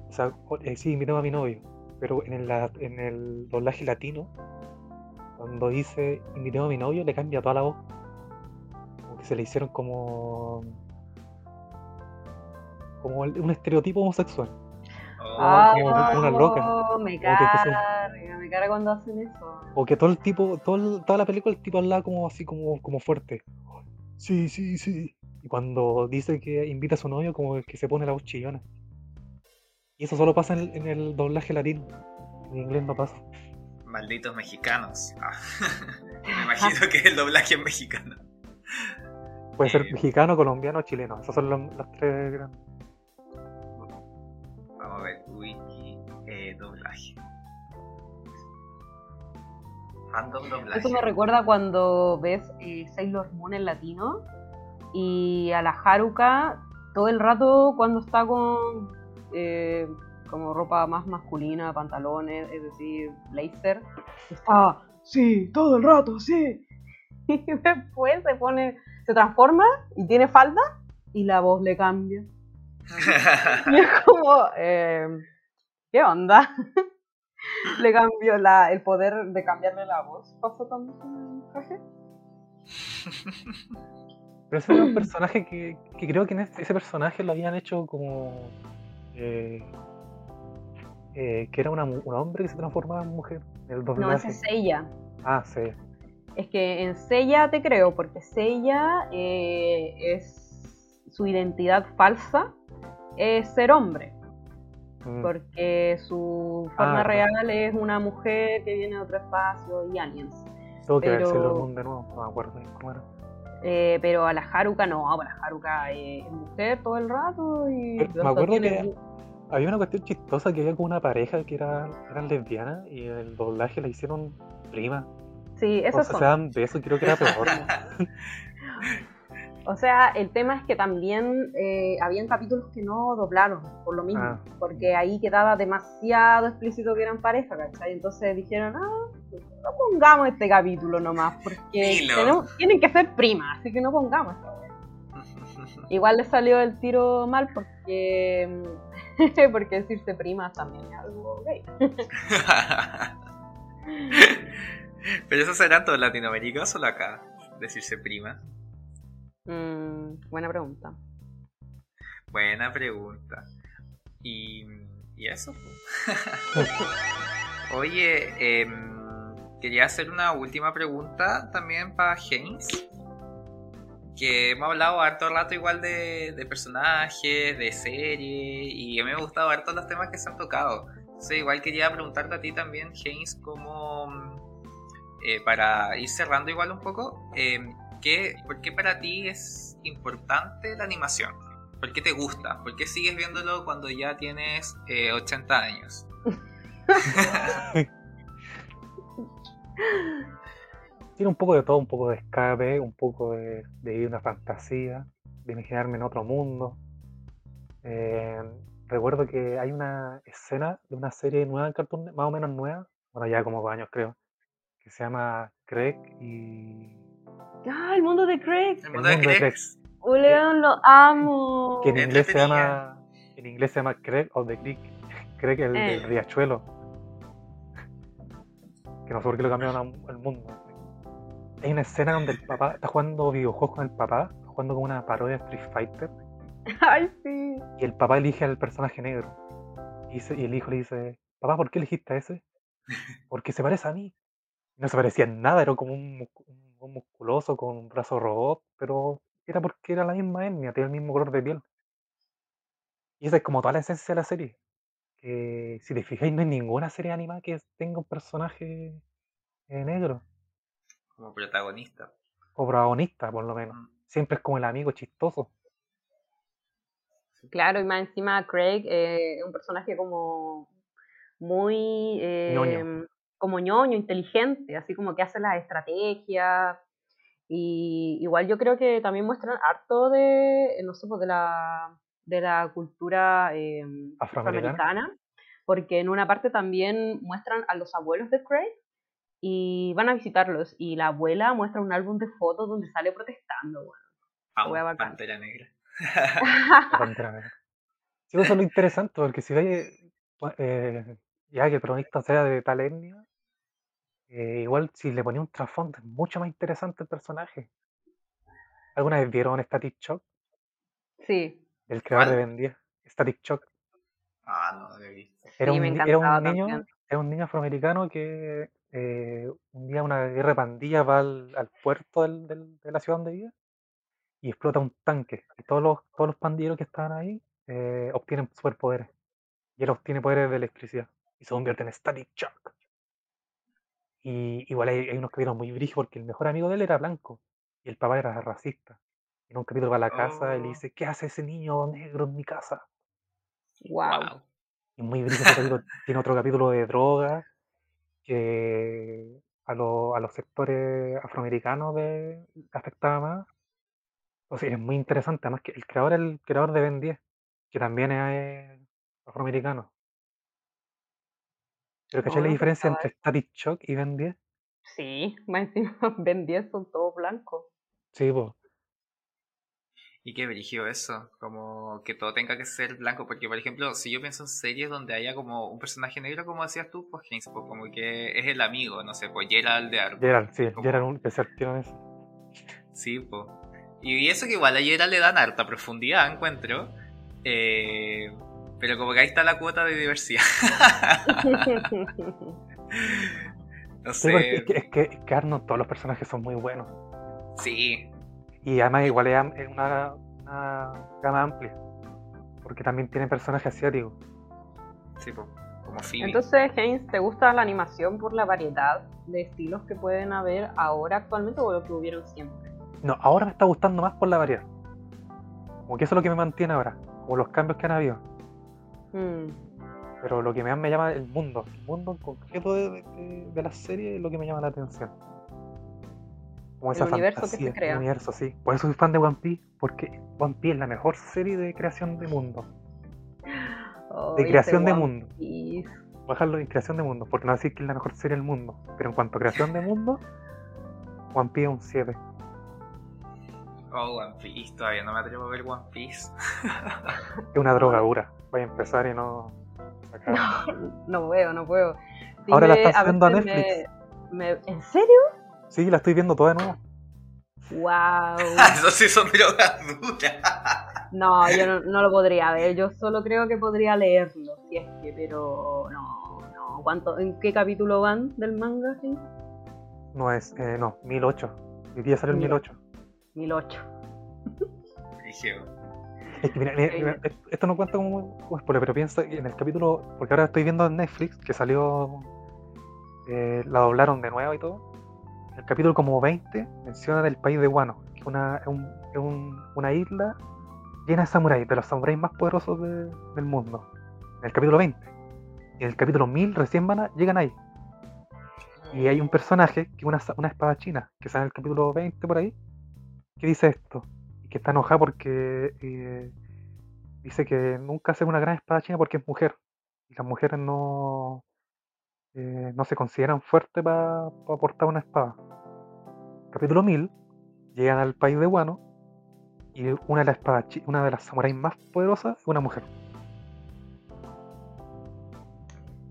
O sea, eh, sí, invito a mi novio. Pero en el, en el doblaje latino, cuando dice invitemos a mi novio, le cambia toda la voz. Como que se le hicieron como. como un estereotipo homosexual. Oh, Ah, una loca. me carga, me carga cuando hacen eso. O que todo el tipo, todo el- toda la película el tipo hablaba como así como, como fuerte. Sí, sí, sí. Y cuando dice que invita a su novio, como que se pone la voz chillona. Y eso solo pasa en, en el doblaje latino. En inglés no pasa. malditos mexicanos. Ah, Me imagino que el doblaje es mexicano. Puede ser Eh. mexicano, colombiano o chileno. Esas son los- las tres grandes. Doblaje. Fandom doblaje. Eso me recuerda cuando ves eh, Sailor Moon en latino y a la Haruka todo el rato cuando está con eh, como ropa más masculina, pantalones, es decir, blazer, está, sí, todo el rato, sí. Y después se pone, se transforma y tiene falda y la voz le cambia. Y es como, eh, ¿qué onda? Le cambió la, el poder de cambiarle la voz. ¿Pasó también con el traje? Pero ese era un personaje que, que creo que en este- ese personaje lo habían hecho como. eh, eh, que era una un hombre que se transformaba en mujer. El No, ese es Seiya. Ah, sí. Es que en Seiya te creo, porque Seiya eh, es su identidad falsa es ser hombre, Mm. porque su forma Ah, real es una mujer que viene de otro espacio y aliens. Tengo que ver pero- Sailor Moon de nuevo, no me acuerdo cómo era. Eh, pero a la Haruka no, a la Haruka eh, es mujer todo el rato y Pero me acuerdo tiene que- Había una cuestión chistosa que había como una pareja que era, eran lesbianas y el doblaje la hicieron prima. Sí, O esos sea, son. se dan besos creo que era peor. O sea, el tema es que también eh, habían capítulos que no doblaron, por lo mismo, Ah. porque ahí quedaba demasiado explícito que eran pareja, ¿cachai? Entonces dijeron, ah, no pongamos este capítulo nomás, porque tenemos- tienen que ser primas, así que no pongamos esta. Igual le salió el tiro mal porque, porque decirse primas también es algo gay. Pero eso será todo Latinoamérica o solo acá, decirse prima. Mm, buena pregunta. Buena pregunta. Y, y eso. Oye, em, quería hacer una última pregunta también para James. Que hemos hablado harto rato igual de, de personajes, de serie, y a mí me ha gustado harto los temas que se han tocado. Entonces igual quería preguntarte a ti también, James, como eh, para ir cerrando igual un poco, em, ¿qué, ¿por qué para ti es importante la animación? ¿Por qué te gusta? ¿Por qué sigues viéndolo cuando ya tienes eh, 80 años? Tiene un poco de todo, un poco de escape, un poco de, de vivir una fantasía, de imaginarme en otro mundo. Eh, recuerdo que hay una escena de una serie nueva en Cartoon, más o menos nueva, bueno, ya como dos años creo, que se llama Craig y. ¡Ah, el mundo de Craig! El El mundo de mundo de Craig. ¡Oh, León, lo amo! que en inglés se llama. En inglés se llama Craig of the Creek. Craig el Eh. del riachuelo. Que no sé por qué lo cambiaron al mundo. Hay una escena donde el papá está jugando videojuegos con el papá, está jugando como una parodia de Street Fighter. ¡Ay, sí! Y el papá elige al personaje negro. Y, dice- y el hijo le dice, papá, ¿por qué elegiste a ese? Porque se parece a mí. No se parecía en nada, era como un- un musculoso con un brazo robot, pero era porque era la misma etnia, tenía el mismo color de piel. Y esa es como toda la esencia de la serie. Que si te fijáis, no hay ninguna serie animada que tenga un personaje eh, negro, Como protagonista. o protagonista, por lo menos. Mm. Siempre es como el amigo chistoso. Claro, y más encima Craig eh, es un personaje como muy eh, Ñoño. Como ñoño, inteligente, así como que hace las estrategias. Y igual yo creo que también muestran harto de, eh, no sé, pues de la, de la cultura eh, Afroamericana. afroamericana, porque en una parte también muestran a los abuelos de Craig y van a visitarlos. Y la abuela muestra un álbum de fotos donde sale protestando. bueno. Bacán. Pantera Negra. la Pantera Negra. Sí, eso es lo interesante, porque si veis, eh, ya que el protagonista sea de tal etnia, eh, igual si le ponía un trasfondo es mucho más interesante el personaje. ¿Alguna vez vieron Static Shock? Sí, El creador de ¿Cuál? Ben 10. Static Shock. Ah, no lo he visto. Era, Sí, un, era un niño, también. era un niño afroamericano que eh, un día una guerra de pandillas va al, al puerto del- del- de la ciudad donde vive y explota un tanque. Y todos los, todos los pandilleros que estaban ahí eh, obtienen superpoderes. Y él obtiene poderes de electricidad y se convierte en Static Shock. Y igual hay, hay unos capítulos muy brígidos porque el mejor amigo de él era blanco y el papá era racista. Y en un capítulo va a la casa y le Oh. dice, ¿qué hace ese niño negro en mi casa? Wow. Y muy capítulo. Tiene otro capítulo de droga que a, lo- a los sectores afroamericanos de, afectaba más. O sea, es muy interesante. Además que el creador es el creador de Ben 10, que también es afroamericano. Pero ¿cachai No, la no diferencia entre Static Shock y Ben 10? Sí, más encima Ben 10 son todos blancos. Sí, pues. Y qué brígido eso, como que todo tenga que ser blanco, porque por ejemplo, si yo pienso en series donde haya como un personaje negro, como decías tú, pues Haynes, pues como que es el amigo, no sé, pues Gerald de Arco. Gerald, sí, Como- Gerald un en eso. Sí, pues. Y eso que igual a Gerald le dan harta profundidad, encuentro. Eh, pero como que ahí está la cuota de diversidad. no Sí, porque es sé. que, es que, es que Arnold, todos los personajes son muy buenos. Sí, Y además igual es una, una gama amplia. Porque también tiene personajes asiáticos. sí, pues. Como Phoebe. Entonces, Haynes, ¿te gusta la animación por la variedad de estilos que pueden haber ahora actualmente o lo que hubieron siempre? No, ahora me está gustando más por la variedad. Como que eso es lo que me mantiene ahora. Como los cambios que han habido. Mm, Pero lo que más me llama el mundo. El mundo en concreto de, de, de la serie es lo que me llama la atención. Como El esa universo que se fantasía, crea. El universo, sí. Por eso soy fan de One Piece. Porque One Piece es la mejor serie de creación de mundo. Ay, creación ese de One mundo. Piece. bajarlo en creación de mundo, porque no decir que es la mejor serie del mundo, pero en cuanto a creación de mundo, One Piece es un 7. Oh, One Piece, todavía no me atrevo a ver One Piece. Es una drogadura. Voy a empezar y no. sacar. No puedo, no puedo. Ahora la están subiendo a Netflix. me- me- ¿En serio? Sí, la estoy viendo toda de nuevo. ¡Wow! Eso sí son drogas duras. No, yo no, no lo podría ver. Yo solo creo que podría leerlo, si es que, pero no, no. ¿Cuánto, ¿En qué capítulo van del manga? sí? No es, eh, no, 1008. Hoy día salió el Mil- 1008. 1008. Brígido. Es que mira, mira, mira, est- esto no cuenta como, como spoiler, pero piensa que en el capítulo, porque ahora estoy viendo en Netflix que salió, eh, la doblaron de nuevo y todo. En el capítulo como 20 menciona del país de Wano, que es una, es un- es un- una isla llena de samuráis, de los samuráis más poderosos de- del mundo. En el capítulo 20. Y en el capítulo 1000 recién van a- llegan ahí. Y hay un personaje que es una, sa- una espada china, que sale en el capítulo 20 por ahí, que dice esto, y que está enojada porque eh, dice que nunca hace una gran espada china porque es mujer, y las mujeres no, eh, no se consideran fuertes para portar una espada. Capítulo 1000, llegan al país de Wano, y una de las espadas, una de las samuráis más poderosas es una mujer.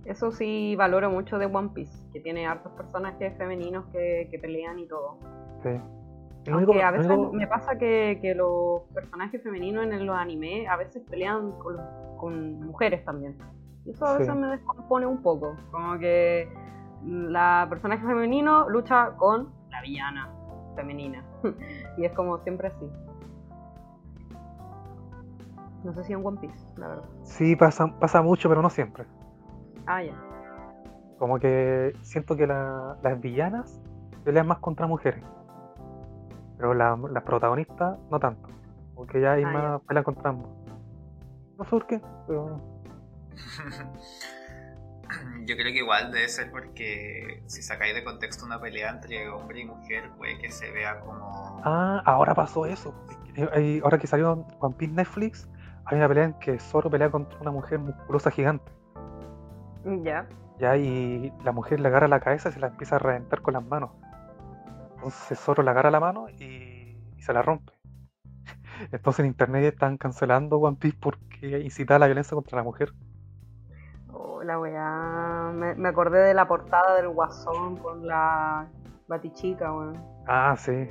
Eso sí valoro mucho de One Piece, que tiene hartos personajes femeninos que, que pelean y todo. Sí. Lo único- Aunque a veces único- me pasa que, que los personajes femeninos en los animes a veces pelean con, con mujeres también. Y eso a Sí. veces me descompone un poco. Como que la personaje femenino lucha con la villana femenina. y es como siempre así. No sé si en One Piece, la verdad. Sí, pasa, pasa mucho, pero no siempre. Ah, ya. Como que siento que la- las villanas pelean más contra mujeres. Pero la- las protagonistas no tanto. Porque ya hay Ah, más pelean contra ambos. No sé por qué, pero Yo creo que igual debe ser porque si sacáis de contexto una pelea entre hombre y mujer, puede que se vea como. Ah, ahora pasó eso. Hay- ahora que salió One Piece Netflix, hay una pelea en que Zoro pelea contra una mujer musculosa gigante. Ya. Ya, y la mujer le agarra la cabeza y se la empieza a reventar con las manos. Entonces Zoro le agarra la mano y, y se la rompe. Entonces en internet están cancelando One Piece porque incita a la violencia contra la mujer. Oh, la weá. Me, me acordé de la portada del Guasón con la Batichica, weón. Ah, sí.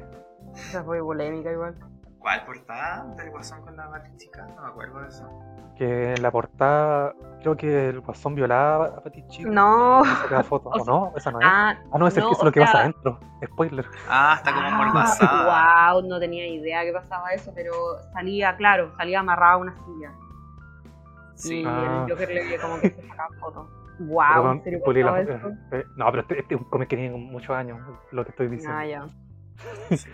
Esa fue polémica igual. ¿Cuál portada del Guasón con la Batichica? No me acuerdo de eso. Que en la portada, creo que el guasón violaba a Pati Chica. No. y se saca foto. ¿O no? Esa no es. Ah, Ah, no, no, eso es lo que pasa adentro. Spoiler. Ah, está como Ah, wow, no tenía idea que pasaba eso, pero salía, claro, salía amarrado a una silla. Sí. Y Ah. el Joker le como que se sacaba fotos. Wow, con- ¿en serio la- eso? eh, no, pero este, este es un cómic que tiene muchos años, lo que estoy diciendo. Ah, ya. Sí.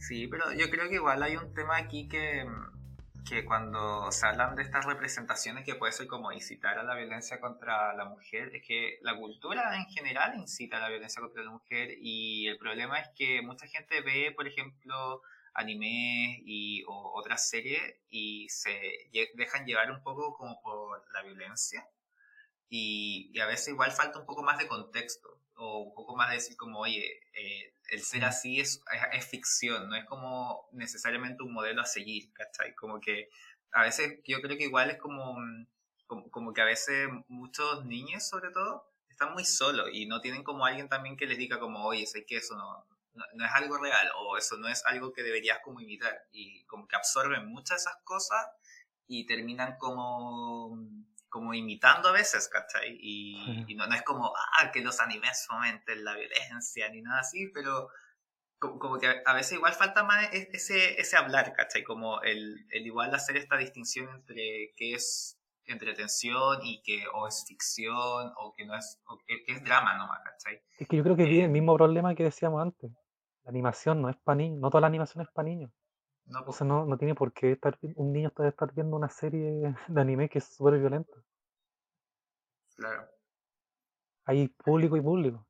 Sí, pero yo creo que igual hay un tema aquí que, que cuando se hablan de estas representaciones que puede ser como incitar a la violencia contra la mujer, es que la cultura en general incita a la violencia contra la mujer y el problema es que mucha gente ve, por ejemplo, anime y, o otras series y se dejan llevar un poco como por la violencia y, y a veces igual falta un poco más de contexto o un poco más de decir como, oye, eh, el ser así es, es, ficción, no es como necesariamente un modelo a seguir, ¿cachai? Como que a veces yo creo que igual es como, mm, como, como que a veces muchos niños sobre todo están muy solos y no tienen como alguien también que les diga como, oye, sé que eso no, no, no es algo real o eso no es algo que deberías como imitar y como que absorben muchas de esas cosas y terminan como como imitando a veces, ¿cachai? Y, y no, no, es como, ah, que los animes fomenten la violencia ni nada así, pero como, como, que a veces igual falta más ese, ese hablar, ¿cachai? Como el, el igual hacer esta distinción entre qué es entretención y que o es ficción o que no es, o que, que es drama nomás, ¿cachai? Es que yo creo que tiene el mismo problema que decíamos antes. La animación no es para niños, no toda la animación es para niños. No, Entonces no, no tiene por qué estar un niño puede estar viendo una serie de anime que es súper violenta. Claro. Hay público y público.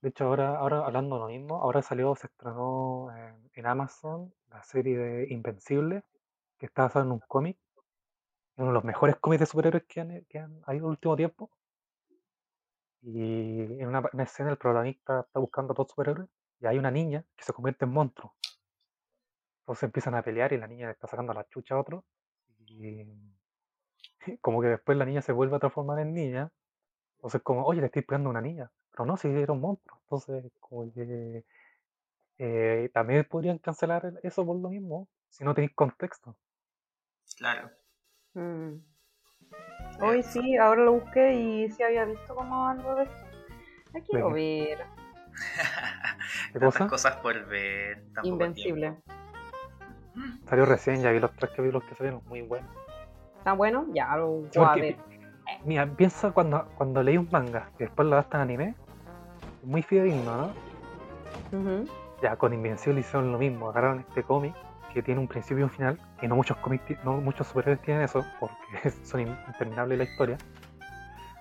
De hecho, ahora, ahora hablando de lo mismo, ahora salió, se estrenó en, en Amazon la serie de Invencible, que está basada en un cómic, uno de los mejores cómics de superhéroes que han, que han habido en el último tiempo. Y en una, una escena el protagonista está buscando a todos los superhéroes y hay una niña que se convierte en monstruo. Entonces empiezan a pelear y la niña le está sacando la chucha a otro. Y como que después la niña se vuelve a transformar en niña. Entonces como, oye, le estoy pegando a una niña. Pero no, si era un monstruo. Entonces, como que eh, también podrían cancelar eso por lo mismo, si no tenéis contexto. Claro. Mm. Hoy sí, ahora lo busqué y sí había visto como algo de eso. La quiero ver. ¿Qué Tantas cosa? cosas por ver. Invencible. tiempo. Salió recién, ya vi los tres capítulos que salieron, muy buenos. ¿Está bueno? Ya lo voy a ver. Mira, piensa cuando, cuando leí un manga y después lo adaptan a anime, muy fidedigno, ¿no? Ujú. Ya con Invencible hicieron lo mismo, agarraron este cómic que tiene un principio y un final, que no muchos cómics, no muchos superhéroes tienen eso, porque son in- interminables la historia.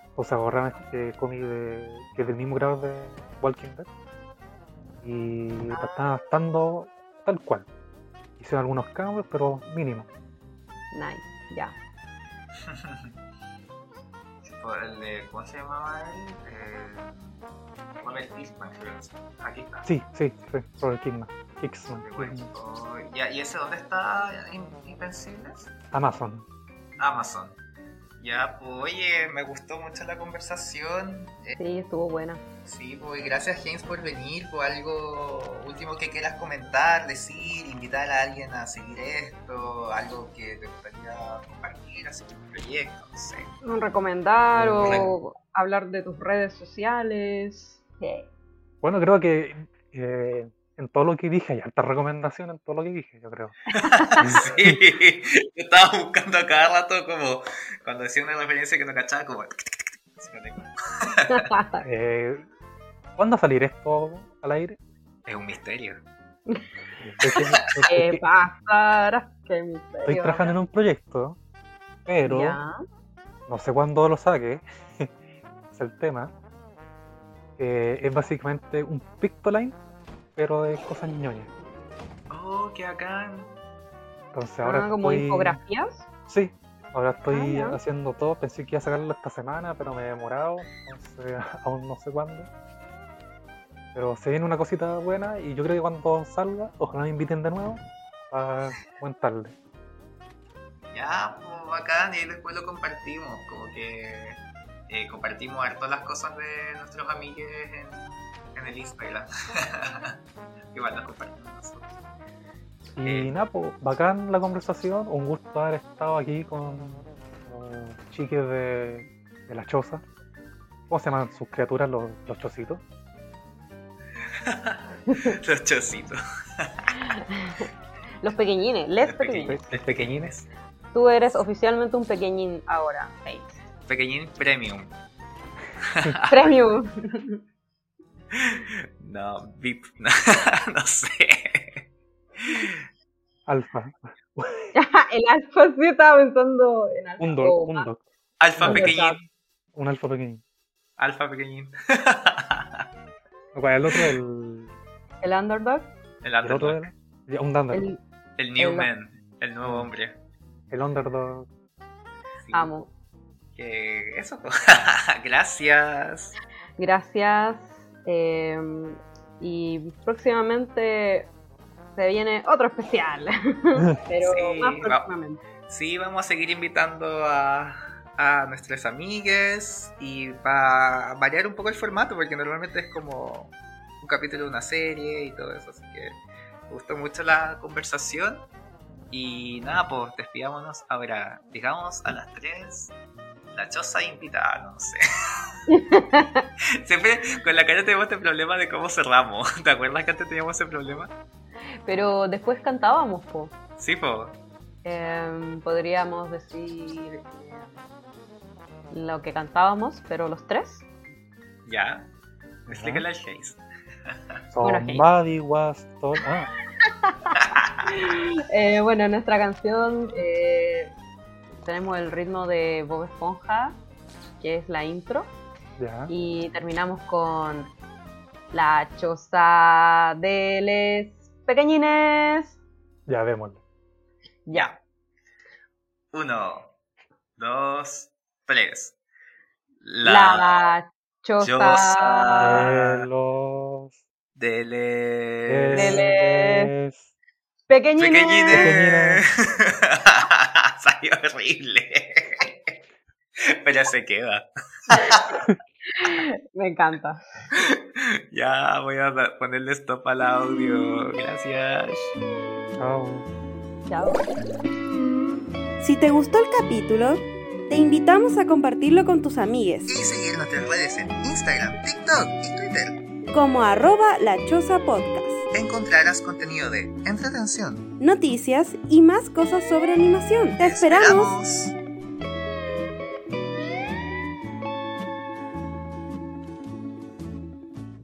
Entonces agarraron este cómic de, que es del mismo grado de Walking Dead y lo están adaptando tal cual. Hicieron algunos cambios, pero mínimos. Nice, ya. Tipo, el de- ¿Cómo se llamaba él? Eh, Robert Kirkman, creo. Aquí está. Sí, sí, sí, Robert. Oh, ya, ¿Y ese dónde está In- Invencibles? Amazon. Amazon. Ya, pues oye, me gustó mucho la conversación. Eh, Sí, estuvo buena. sí, pues gracias James por venir. Por algo último que quieras comentar, decir, invitar a alguien a seguir esto, algo que te gustaría compartir, hacer un proyecto, no sé. Un recomendar o hablar de tus redes sociales. Sí. Bueno, creo que eh, en todo lo que dije hay alta recomendación en todo lo que dije, yo creo. Sí, yo estaba buscando a cada rato como cuando decía una referencia que no cachaba, como. Eh, ¿Cuándo va a salir esto al aire? Es un misterio. ¿Qué pasará? Qué misterio. estoy trabajando en un proyecto, pero Ya. no sé cuándo lo saque. es el tema. Eh, es básicamente un Pictoline, pero de cosas ñoñas. Oh, qué bacán. Entonces ahora Ah, como estoy... infografías. Sí, ahora estoy Ah, haciendo todo. Pensé que iba a sacarlo esta semana, pero me he demorado. Entonces aún no sé cuándo. Pero se viene una cosita buena y yo creo que cuando salga, ojalá me inviten de nuevo para comentarle. Ya, pues bacán, y después lo compartimos. Como que eh, compartimos harto las cosas de nuestros amigues en, en el Instagram. Igual las compartimos nosotros. Y nada, pues, bacán la conversación. Un gusto haber estado aquí con los chiques de, de la choza. ¿Cómo se llaman sus criaturas, los, los chocitos? Los chocitos. Los pequeñines, les pequeñines. Los pequeñines. Tú eres oficialmente un pequeñín ahora, Hayes. Pequeñín premium. Premium. No, VIP. No, no sé. Alfa. el alfa sí estaba pensando en alfa. Un doc, o un más. doc. Alfa pequeñín. Un alfa pequeño. Alfa pequeñín. ¿Cuál es el otro? El, El underdog. El el otro underdog. ya, Un underdog. El El new el- man. El nuevo hombre. El underdog. Sí. amo. Que eso. Gracias. Gracias. Eh, y próximamente se viene otro especial. Pero Sí, más va- próximamente. Sí, vamos a seguir invitando a, a nuestras amigues y para variar un poco el formato, porque normalmente es como un capítulo de una serie y todo eso, así que me gustó mucho la conversación. Y nada, pues despidámonos ahora, digamos a las 3, la choza invitada, no sé. Siempre con la cara tenemos este problema de cómo cerramos. ¿Te acuerdas que antes teníamos ese problema? Pero después cantábamos, po. Sí, pues. Em, podríamos decir eh, lo que cantábamos, pero los tres. Ya. Explícale al hey. Somebody was told. Ah, Eh, bueno, nuestra canción eh, tenemos el ritmo de Bob Esponja, que es la intro, ya. y terminamos con la choza de les pequeñines. Ya, démosle. Ya. Uno, dos, tres. La, La, choza, choza. De los. Deles. pequeñines. Pequeñines. Salió horrible. Pero se queda. Me encanta. Ya voy a ponerle stop al audio. Gracias. Chao. Chao. Si te gustó el capítulo, te invitamos a compartirlo con tus amigues, Y seguir nuestras redes en Instagram, TikTok y Twitter. Como arroba la choza podcast, Encontrarás contenido de entretención. noticias y más cosas sobre animación. ¡Te esperamos! esperamos.